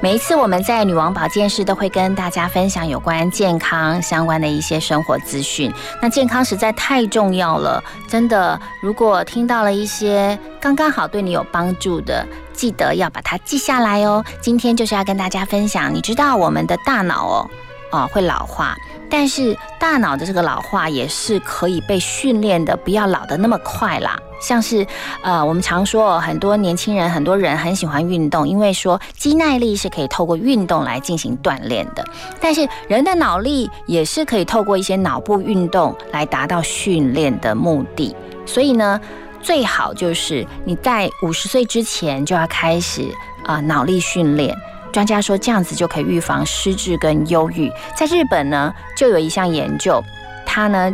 每一次我们在女王保健室都会跟大家分享有关健康相关的一些生活资讯。那健康实在太重要了，真的，如果听到了一些刚刚好对你有帮助的，记得要把它记下来哦。今天就是要跟大家分享，你知道我们的大脑哦，啊会老化。但是大脑的这个老化也是可以被训练的，不要老得那么快啦。像是呃，我们常说很多年轻人、很多人很喜欢运动，因为说肌耐力是可以透过运动来进行锻炼的。但是人的脑力也是可以透过一些脑部运动来达到训练的目的。所以呢，最好就是你在五十岁之前就要开始啊、脑力训练。专家说这样子就可以预防失智跟忧郁。在日本呢，就有一项研究，它呢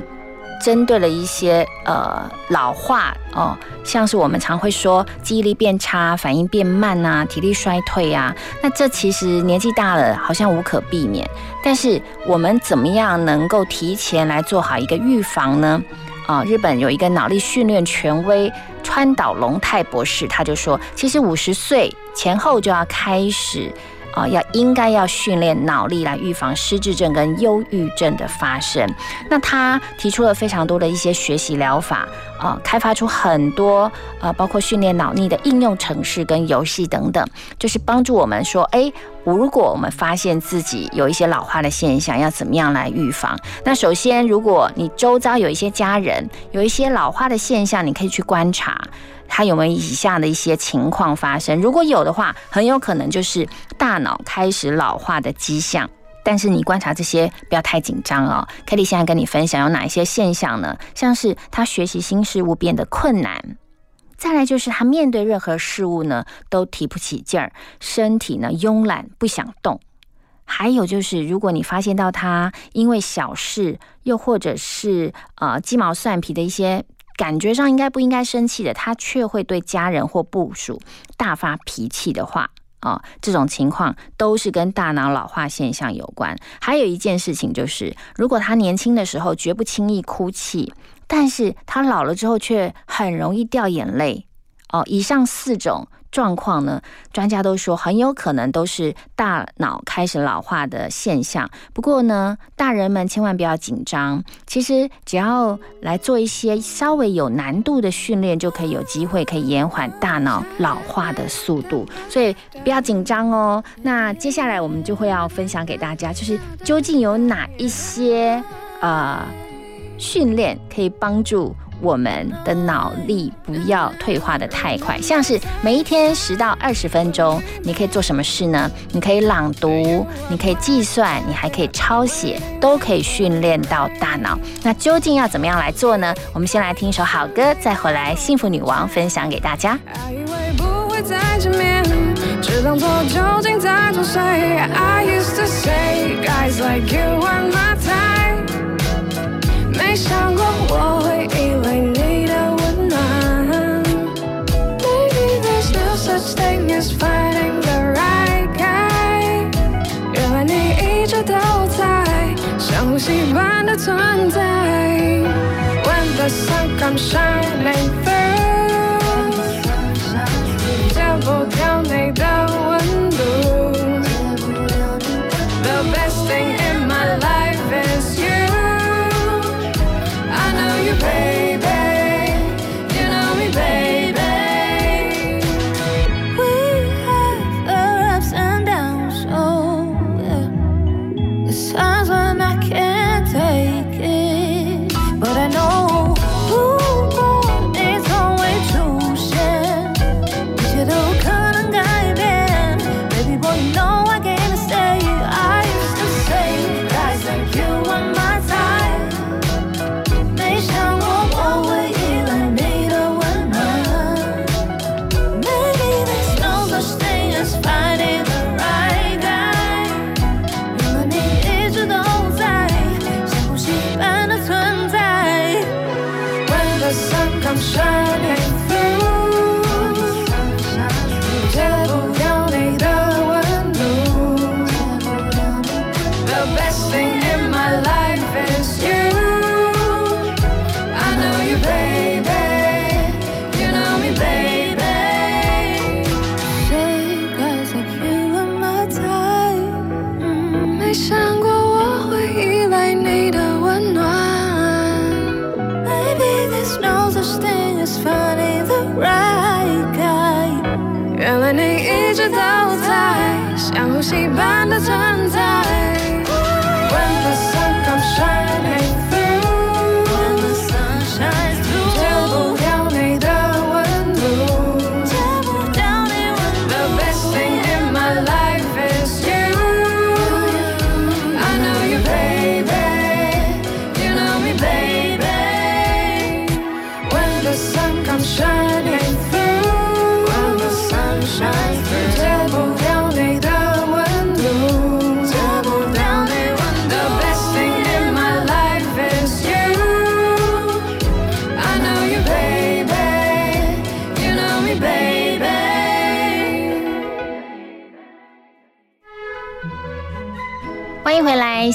针对了一些呃老化哦，像是我们常会说记忆力变差、反应变慢呐、体力衰退啊，那这其实年纪大了好像无可避免。但是我们怎么样能够提前来做好一个预防呢？啊、日本有一个脑力训练权威川岛龙太博士，他就说，其实五十岁前后就要开始。啊、要应该要训练脑力来预防失智症跟忧郁症的发生。那他提出了非常多的一些学习疗法，啊、开发出很多呃，包括训练脑力的应用程式跟游戏等等，就是帮助我们说，哎，如果我们发现自己有一些老化的现象，要怎么样来预防？那首先，如果你周遭有一些家人有一些老化的现象，你可以去观察。他有没有以下的一些情况发生？如果有的话，很有可能就是大脑开始老化的迹象。但是你观察这些不要太紧张哦。Kelly 现在跟你分享有哪一些现象呢？像是他学习新事物变得困难，再来就是他面对任何事物呢都提不起劲儿，身体呢慵懒不想动。还有就是，如果你发现到他因为小事，又或者是呃鸡毛蒜皮的一些感觉上应该不应该生气的，他却会对家人或部属大发脾气的话，啊、这种情况都是跟大脑老化现象有关。还有一件事情就是，如果他年轻的时候绝不轻易哭泣，但是他老了之后却很容易掉眼泪，哦，以上四种状况呢，专家都说很有可能都是大脑开始老化的现象。不过呢，大人们千万不要紧张，其实只要来做一些稍微有难度的训练，就可以有机会可以延缓大脑老化的速度。所以不要紧张哦。那接下来我们就会要分享给大家，就是究竟有哪一些呃训练可以帮助我们的脑力不要退化的太快，像是每一天十到二十分钟，你可以做什么事呢？你可以朗读，你可以计算，你还可以抄写，都可以训练到大脑。那究竟要怎么样来做呢？我们先来听一首好歌，再回来幸福女王分享给大家。再见面，只当作究竟在做谁？I used to say guys like you are my type，没想过我会依赖你的温暖。Maybe there's no such thing as finding the right guy，原来你一直都在，像呼吸般的存在。When the sun comes shining through。戒不掉你的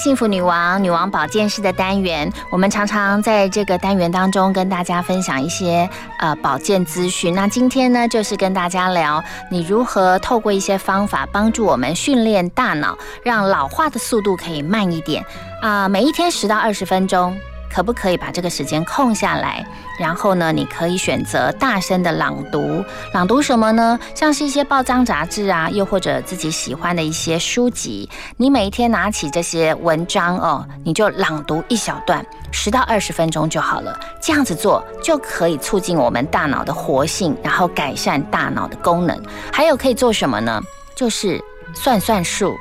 幸福女王女王保健室的单元。我们常常在这个单元当中跟大家分享一些呃保健资讯。那今天呢，就是跟大家聊你如何透过一些方法帮助我们训练大脑，让老化的速度可以慢一点啊、每一天十到二十分钟。可不可以把这个时间空下来？然后呢，你可以选择大声的朗读，朗读什么呢？像是一些报章杂志啊，又或者自己喜欢的一些书籍。你每一天拿起这些文章哦，你就朗读一小段，十到二十分钟就好了。这样子做就可以促进我们大脑的活性，然后改善大脑的功能。还有可以做什么呢？就是算算数。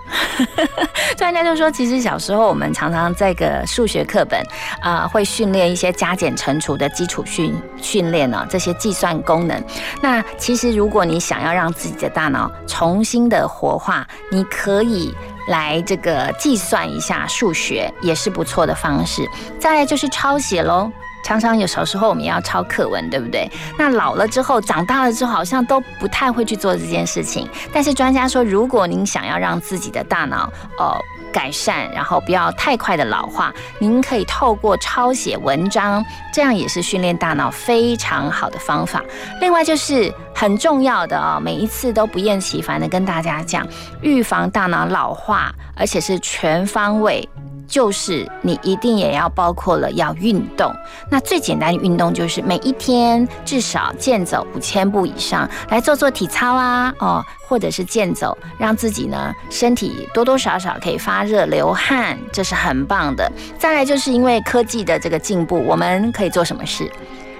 专家就说，其实小时候我们常常在个数学课本啊、会训练一些加减乘除的基础训训练呢，这些计算功能。那其实如果你想要让自己的大脑重新的活化，你可以。来这个计算一下数学也是不错的方式。再来就是抄写喽。常常有小时候我们也要抄课文，对不对？那老了之后，长大了之后，好像都不太会去做这件事情。但是专家说，如果您想要让自己的大脑呃改善，然后不要太快的老化，您可以透过抄写文章，这样也是训练大脑非常好的方法。另外就是很重要的哦，每一次都不厌其烦的跟大家讲，预防大脑老化，而且是全方位。就是你一定也要包括了要运动。那最简单的运动就是每一天至少健走五千步以上，来做做体操啊，哦，或者是健走，让自己呢身体多多少少可以发热流汗，这是很棒的。再来就是因为科技的这个进步，我们可以做什么事？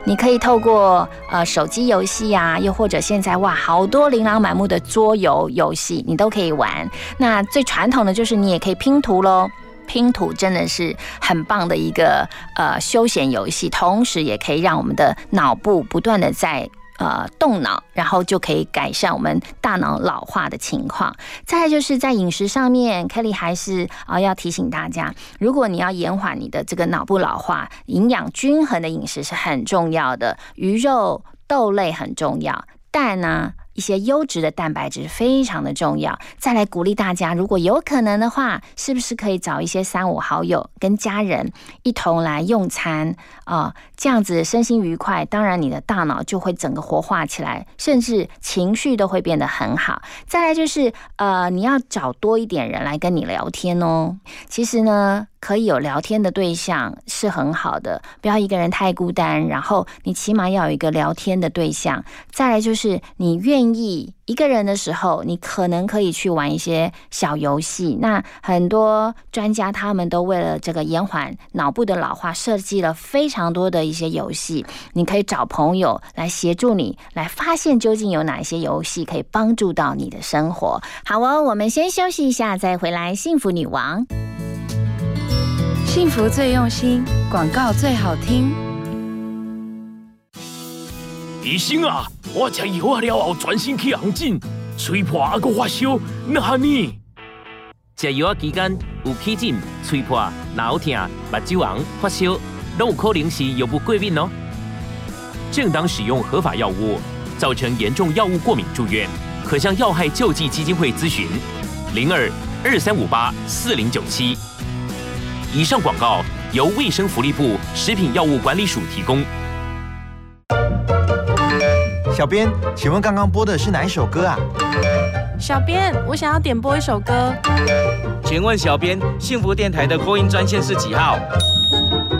你可以透过呃手机游戏呀、又或者现在哇好多琳琅满目的桌游游戏，你都可以玩。那最传统的就是你也可以拼图喽。拼图真的是很棒的一个呃休闲游戏，同时也可以让我们的脑部不断的在呃动脑，然后就可以改善我们大脑老化的情况。再就是在饮食上面，Kelly 还是啊、要提醒大家，如果你要延缓你的这个脑部老化，营养均衡的饮食是很重要的，鱼肉、豆类很重要，蛋呢、一些优质的蛋白质非常的重要。再来鼓励大家，如果有可能的话，是不是可以找一些三五好友跟家人一同来用餐啊、这样子身心愉快，当然你的大脑就会整个活化起来，甚至情绪都会变得很好。再来就是呃，你要找多一点人来跟你聊天哦。其实呢。可以有聊天的对象是很好的，不要一个人太孤单。然后你起码要有一个聊天的对象。再来就是你愿意意一个人的时候，你可能可以去玩一些小游戏。那很多专家他们都为了这个延缓脑部的老化，设计了非常多的一些游戏。你可以找朋友来协助你，来发现究竟有哪一些游戏可以帮助到你的生活。好哦，我们先休息一下，再回来。幸福女王。幸福最用心，广告最好听。医生啊，我吃药啊了后全身去红疹，吹破还佫发烧，那哈呢？食药仔期间有起疹、吹破、脑痛、目睭红、发烧，拢有可能是药物过敏哦。正当使用合法药物，造成严重药物过敏住院，可向药害救济基金会咨询。零二二三五八四零九七。以上广告由卫生福利部食品药物管理署提供。小编，请问刚刚播的是哪一首歌啊？小编，我想要点播一首歌。请问小编，幸福电台的扩音专线是几号？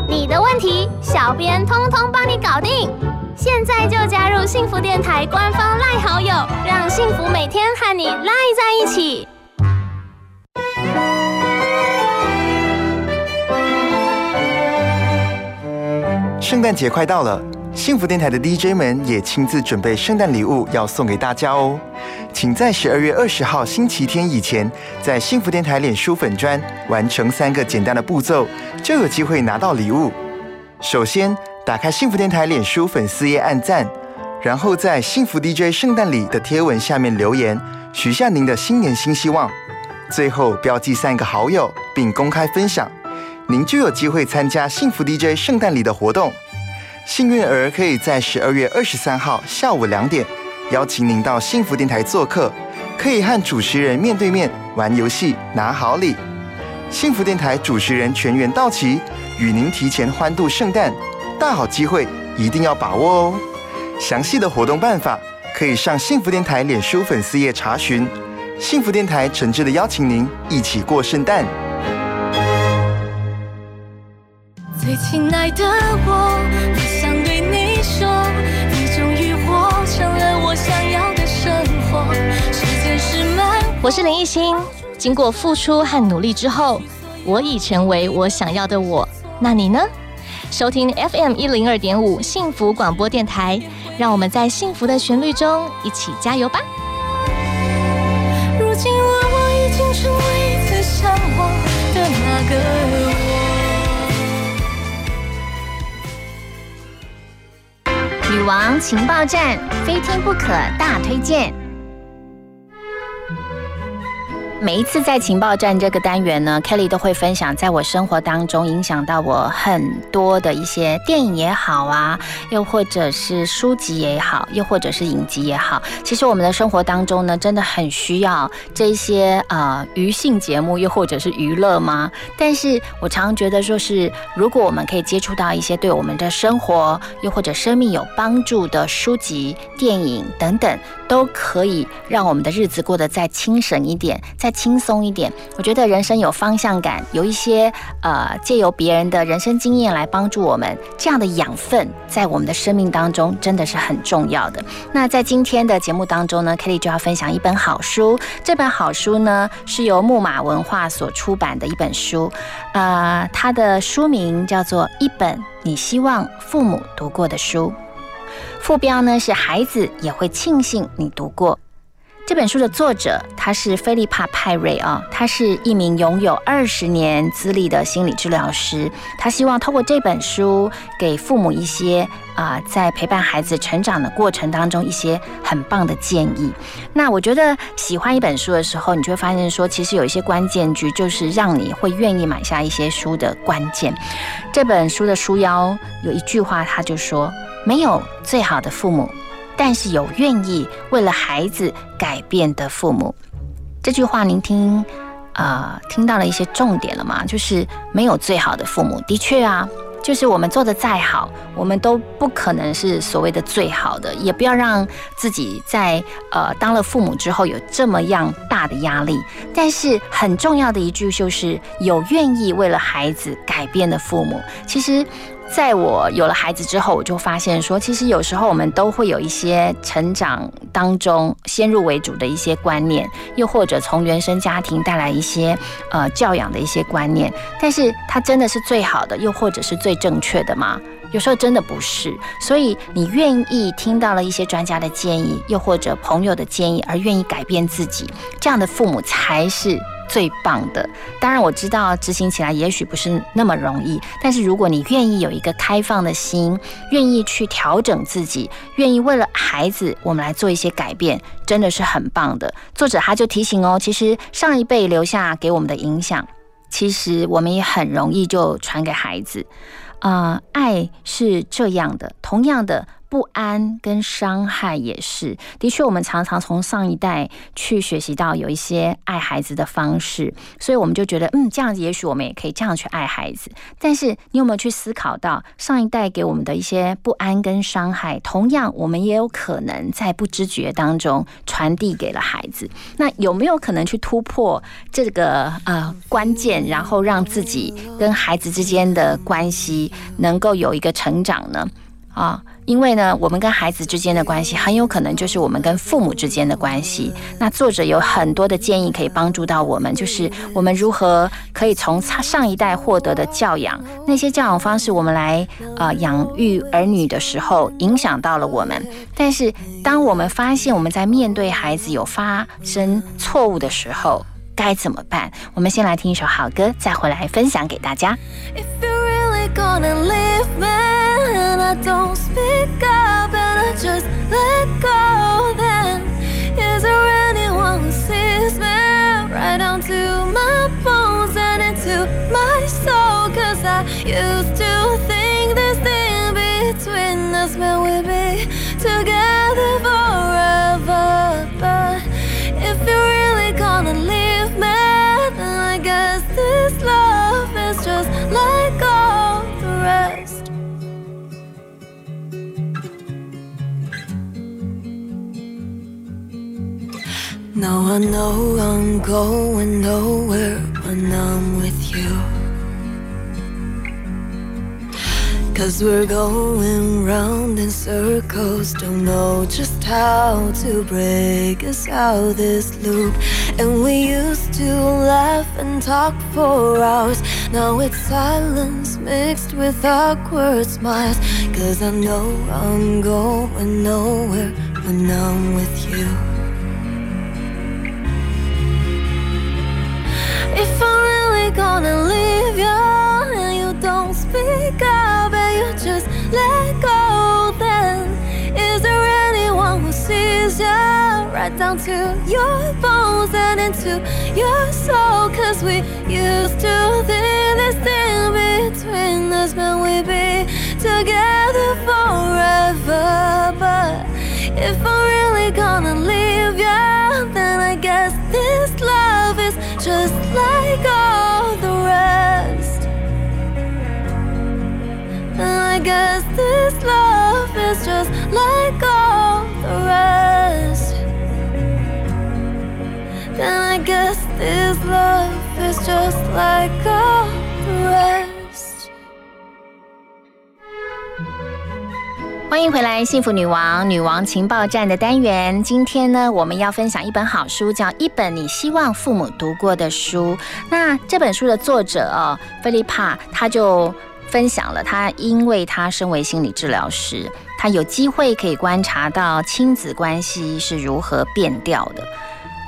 你的问题，小编通通帮你搞定。现在就加入幸福电台官方赖好友，让幸福每天和你赖在一起。圣诞节快到了，幸福电台的 DJ 们也亲自准备圣诞礼物要送给大家哦。请在十二月二十号星期天以前，在幸福电台脸书粉砖完成三个简单的步骤，就有机会拿到礼物。首先，打开幸福电台脸书粉丝页按赞，然后在幸福 DJ 圣诞礼的贴文下面留言，许下您的新年新希望。最后标记三个好友，并公开分享，您就有机会参加幸福 DJ 圣诞礼的活动。幸运儿可以在十二月二十三号下午两点，邀请您到幸福电台做客，可以和主持人面对面玩游戏拿好礼。幸福电台主持人全员到齐，与您提前欢度圣诞，大好机会一定要把握哦！详细的活动办法可以上幸福电台脸书粉丝页查询。幸福电台诚挚的邀请您一起过圣诞。最亲爱的我，我是林艺欣。经过付出和努力之后，我已成为我想要的我。那你呢？收听 FM 一零二点五幸福广播电台，让我们在幸福的旋律中一起加油吧！如今我已经成为最向往的那个我。女王情报站，非听不可大推荐。每一次在情报站这个单元呢，Kelly 都会分享在我生活当中影响到我很多的一些电影也好啊，又或者是书籍也好，又或者是影集也好。其实我们的生活当中呢，真的很需要这些呃娱性节目，又或者是娱乐吗？但是我常常觉得说是，如果我们可以接触到一些对我们的生活又或者生命有帮助的书籍、电影等等，都可以让我们的日子过得再轻省一点。再轻松一点，我觉得人生有方向感，有一些呃借由别人的人生经验来帮助我们，这样的养分在我们的生命当中真的是很重要的。那在今天的节目当中呢，Kelly 就要分享一本好书，这本好书呢是由木马文化所出版的一本书，呃，它的书名叫做《一本你希望父母读过的书》，副标呢是“孩子也会庆幸你读过”。这本书的作者他是菲利帕派瑞啊，他是一名拥有二十年资历的心理治疗师。他希望透过这本书，给父母一些啊，在陪伴孩子成长的过程当中一些很棒的建议。那我觉得喜欢一本书的时候，你就会发现说，其实有一些关键句，就是让你会愿意买下一些书的关键。这本书的书腰有一句话，他就说：“没有最好的父母。”但是有愿意为了孩子改变的父母，这句话您听，呃，听到了一些重点了吗？就是没有最好的父母，的确啊，就是我们做的再好，我们都不可能是所谓的最好的，也不要让自己在呃当了父母之后有这么样大的压力。但是很重要的一句就是有愿意为了孩子改变的父母，其实。在我有了孩子之后，我就发现说，其实有时候我们都会有一些成长当中先入为主的一些观念，又或者从原生家庭带来一些呃教养的一些观念，但是它真的是最好的，又或者是最正确的吗？有时候真的不是。所以你愿意听到了一些专家的建议，又或者朋友的建议，而愿意改变自己，这样的父母才是。最棒的，当然我知道执行起来也许不是那么容易，但是如果你愿意有一个开放的心，愿意去调整自己，愿意为了孩子我们来做一些改变，真的是很棒的。作者他就提醒哦，其实上一辈留下给我们的影响，其实我们也很容易就传给孩子。啊，爱是这样的，同样的。不安跟伤害也是。的确，我们常常从上一代去学习到有一些爱孩子的方式，所以我们就觉得，嗯，这样子也许我们也可以这样去爱孩子。但是，你有没有去思考到上一代给我们的一些不安跟伤害？同样，我们也有可能在不知觉当中传递给了孩子。那有没有可能去突破这个呃关键，然后让自己跟孩子之间的关系能够有一个成长呢？啊，因为呢，我们跟孩子之间的关系很有可能就是我们跟父母之间的关系。那作者有很多的建议可以帮助到我们，就是我们如何可以从上一代获得的教养，那些教养方式，我们来呃养育儿女的时候，影响到了我们。但是，当我们发现我们在面对孩子有发生错误的时候，该怎么办？我们先来听一首好歌，再回来分享给大家。Gonna leave me and I don't speak up and I just let go then. Is there anyone who sees me right down to my bones and into my soul? Cause I used to Now I know I'm going nowhere when I'm with you. Cause we're going round in circles, don't know just how to break us out this loop. And we used to laugh and talk for hours. Now it's silence mixed with awkward smiles. Cause I know I'm going nowhere when I'm with you. I'm gonna leave you and you don't speak up and you just let go, then is there anyone who sees you right down to your bones and into your soul? Cause we used to think this thing between us meant we'd be together forever. But if I'm really gonna leave you, then I guess this love is just like all the rest. Then I guess this love is just like all the rest. Then I guess this love is just like all the rest. 欢迎回来，幸福女王女王情报站的单元。今天呢，我们要分享一本好书，叫《一本你希望父母读过的书》。那这本书的作者哦，菲利帕，他就分享了他，因为他身为心理治疗师，他有机会可以观察到亲子关系是如何变调的，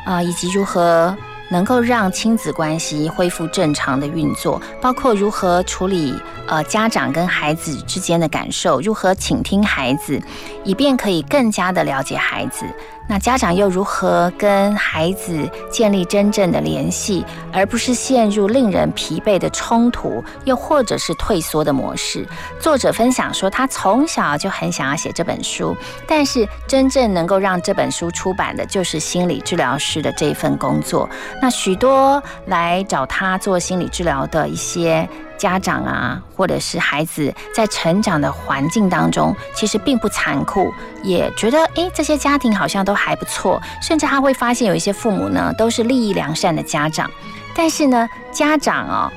啊、以及如何能够让亲子关系恢复正常的运作，包括如何处理呃家长跟孩子之间的感受，如何倾听孩子，以便可以更加的了解孩子。那家长又如何跟孩子建立真正的联系，而不是陷入令人疲惫的冲突，又或者是退缩的模式？作者分享说，他从小就很想要写这本书，但是真正能够让这本书出版的，就是心理治疗师的这份工作。那许多来找他做心理治疗的一些家长啊，或者是孩子，在成长的环境当中，其实并不残酷，也觉得诶，这些家庭好像都还不错，甚至他会发现有一些父母呢，都是利益良善的家长，但是呢，家长哦。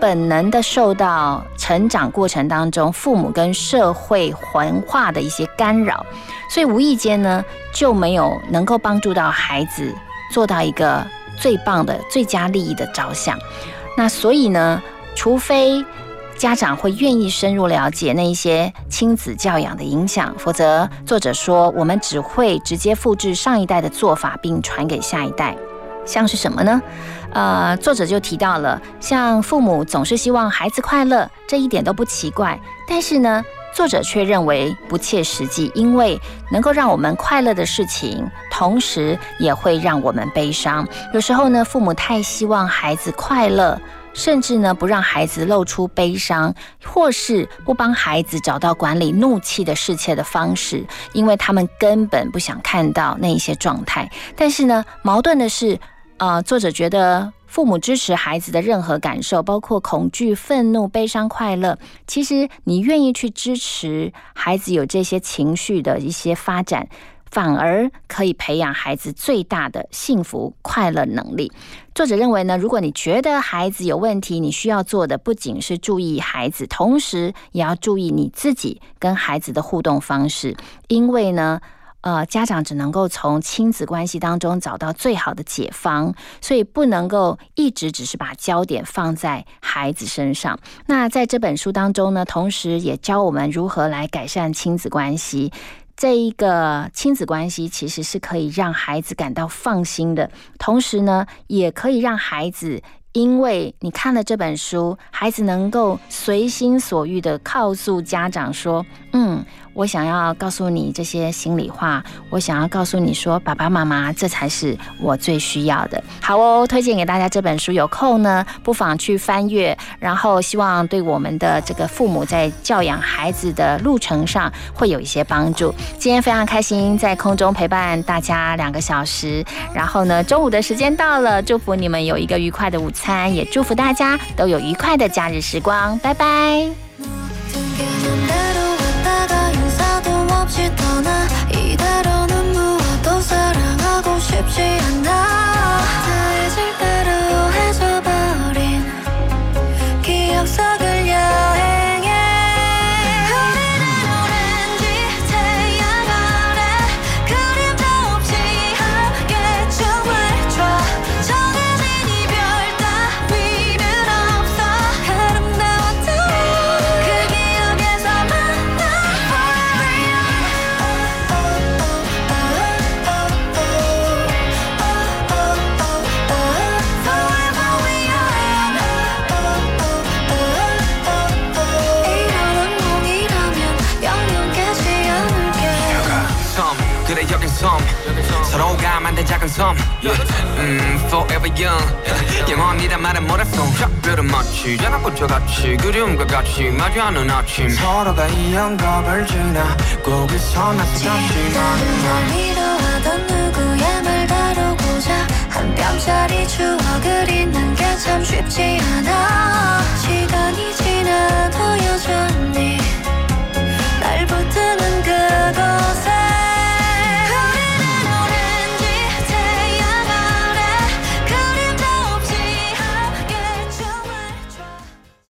本能的受到成长过程当中父母跟社会文化的一些干扰，所以无意间呢就没有能够帮助到孩子做到一个最棒的最佳利益的着想。那所以呢，除非家长会愿意深入了解那一些亲子教养的影响，否则作者说我们只会直接复制上一代的做法，并传给下一代。像是什么呢？呃，作者就提到了，像父母总是希望孩子快乐，这一点都不奇怪。但是呢，作者却认为不切实际，因为能够让我们快乐的事情，同时也会让我们悲伤。有时候呢，父母太希望孩子快乐，甚至呢不让孩子露出悲伤，或是不帮孩子找到管理怒气的适切的方式，因为他们根本不想看到那一些状态。但是呢，矛盾的是，呃，作者觉得。父母支持孩子的任何感受，包括恐惧、愤怒、悲伤、快乐。其实你愿意去支持孩子有这些情绪的一些发展，反而可以培养孩子最大的幸福快乐能力。作者认为呢，如果你觉得孩子有问题，你需要做的不仅是注意孩子，同时也要注意你自己跟孩子的互动方式，因为呢。呃，家长只能够从亲子关系当中找到最好的解方，所以不能够一直只是把焦点放在孩子身上。那在这本书当中呢，同时也教我们如何来改善亲子关系。这一个亲子关系其实是可以让孩子感到放心的，同时呢，也可以让孩子。因为你看了这本书，孩子能够随心所欲的告诉家长说：“嗯，我想要告诉你这些心里话，我想要告诉你说，爸爸妈妈，这才是我最需要的。”好哦，推荐给大家这本书，有空呢不妨去翻阅，然后希望对我们的这个父母在教养孩子的路程上会有一些帮助。今天非常开心在空中陪伴大家两个小时，然后呢，中午的时间到了，祝福你们有一个愉快的午餐。也祝福大家都有愉快的假日时光，拜拜。 없이 떠나 이대로는 무엇도 사랑하고 싶지 않아. some 음, forever young. 영원이란 말은 뭐랬어? 작별은 마치 자나부터 같이 그리움과 같이 마주하는 아침. 서로가 이 영겁을 지나? 거기서 나서 다시 만나 미워하던 누구의 말 다루고자? 한 뼘짜리 추억을 잊는 게 참 쉽지 않아. 시간이 지나도 여전히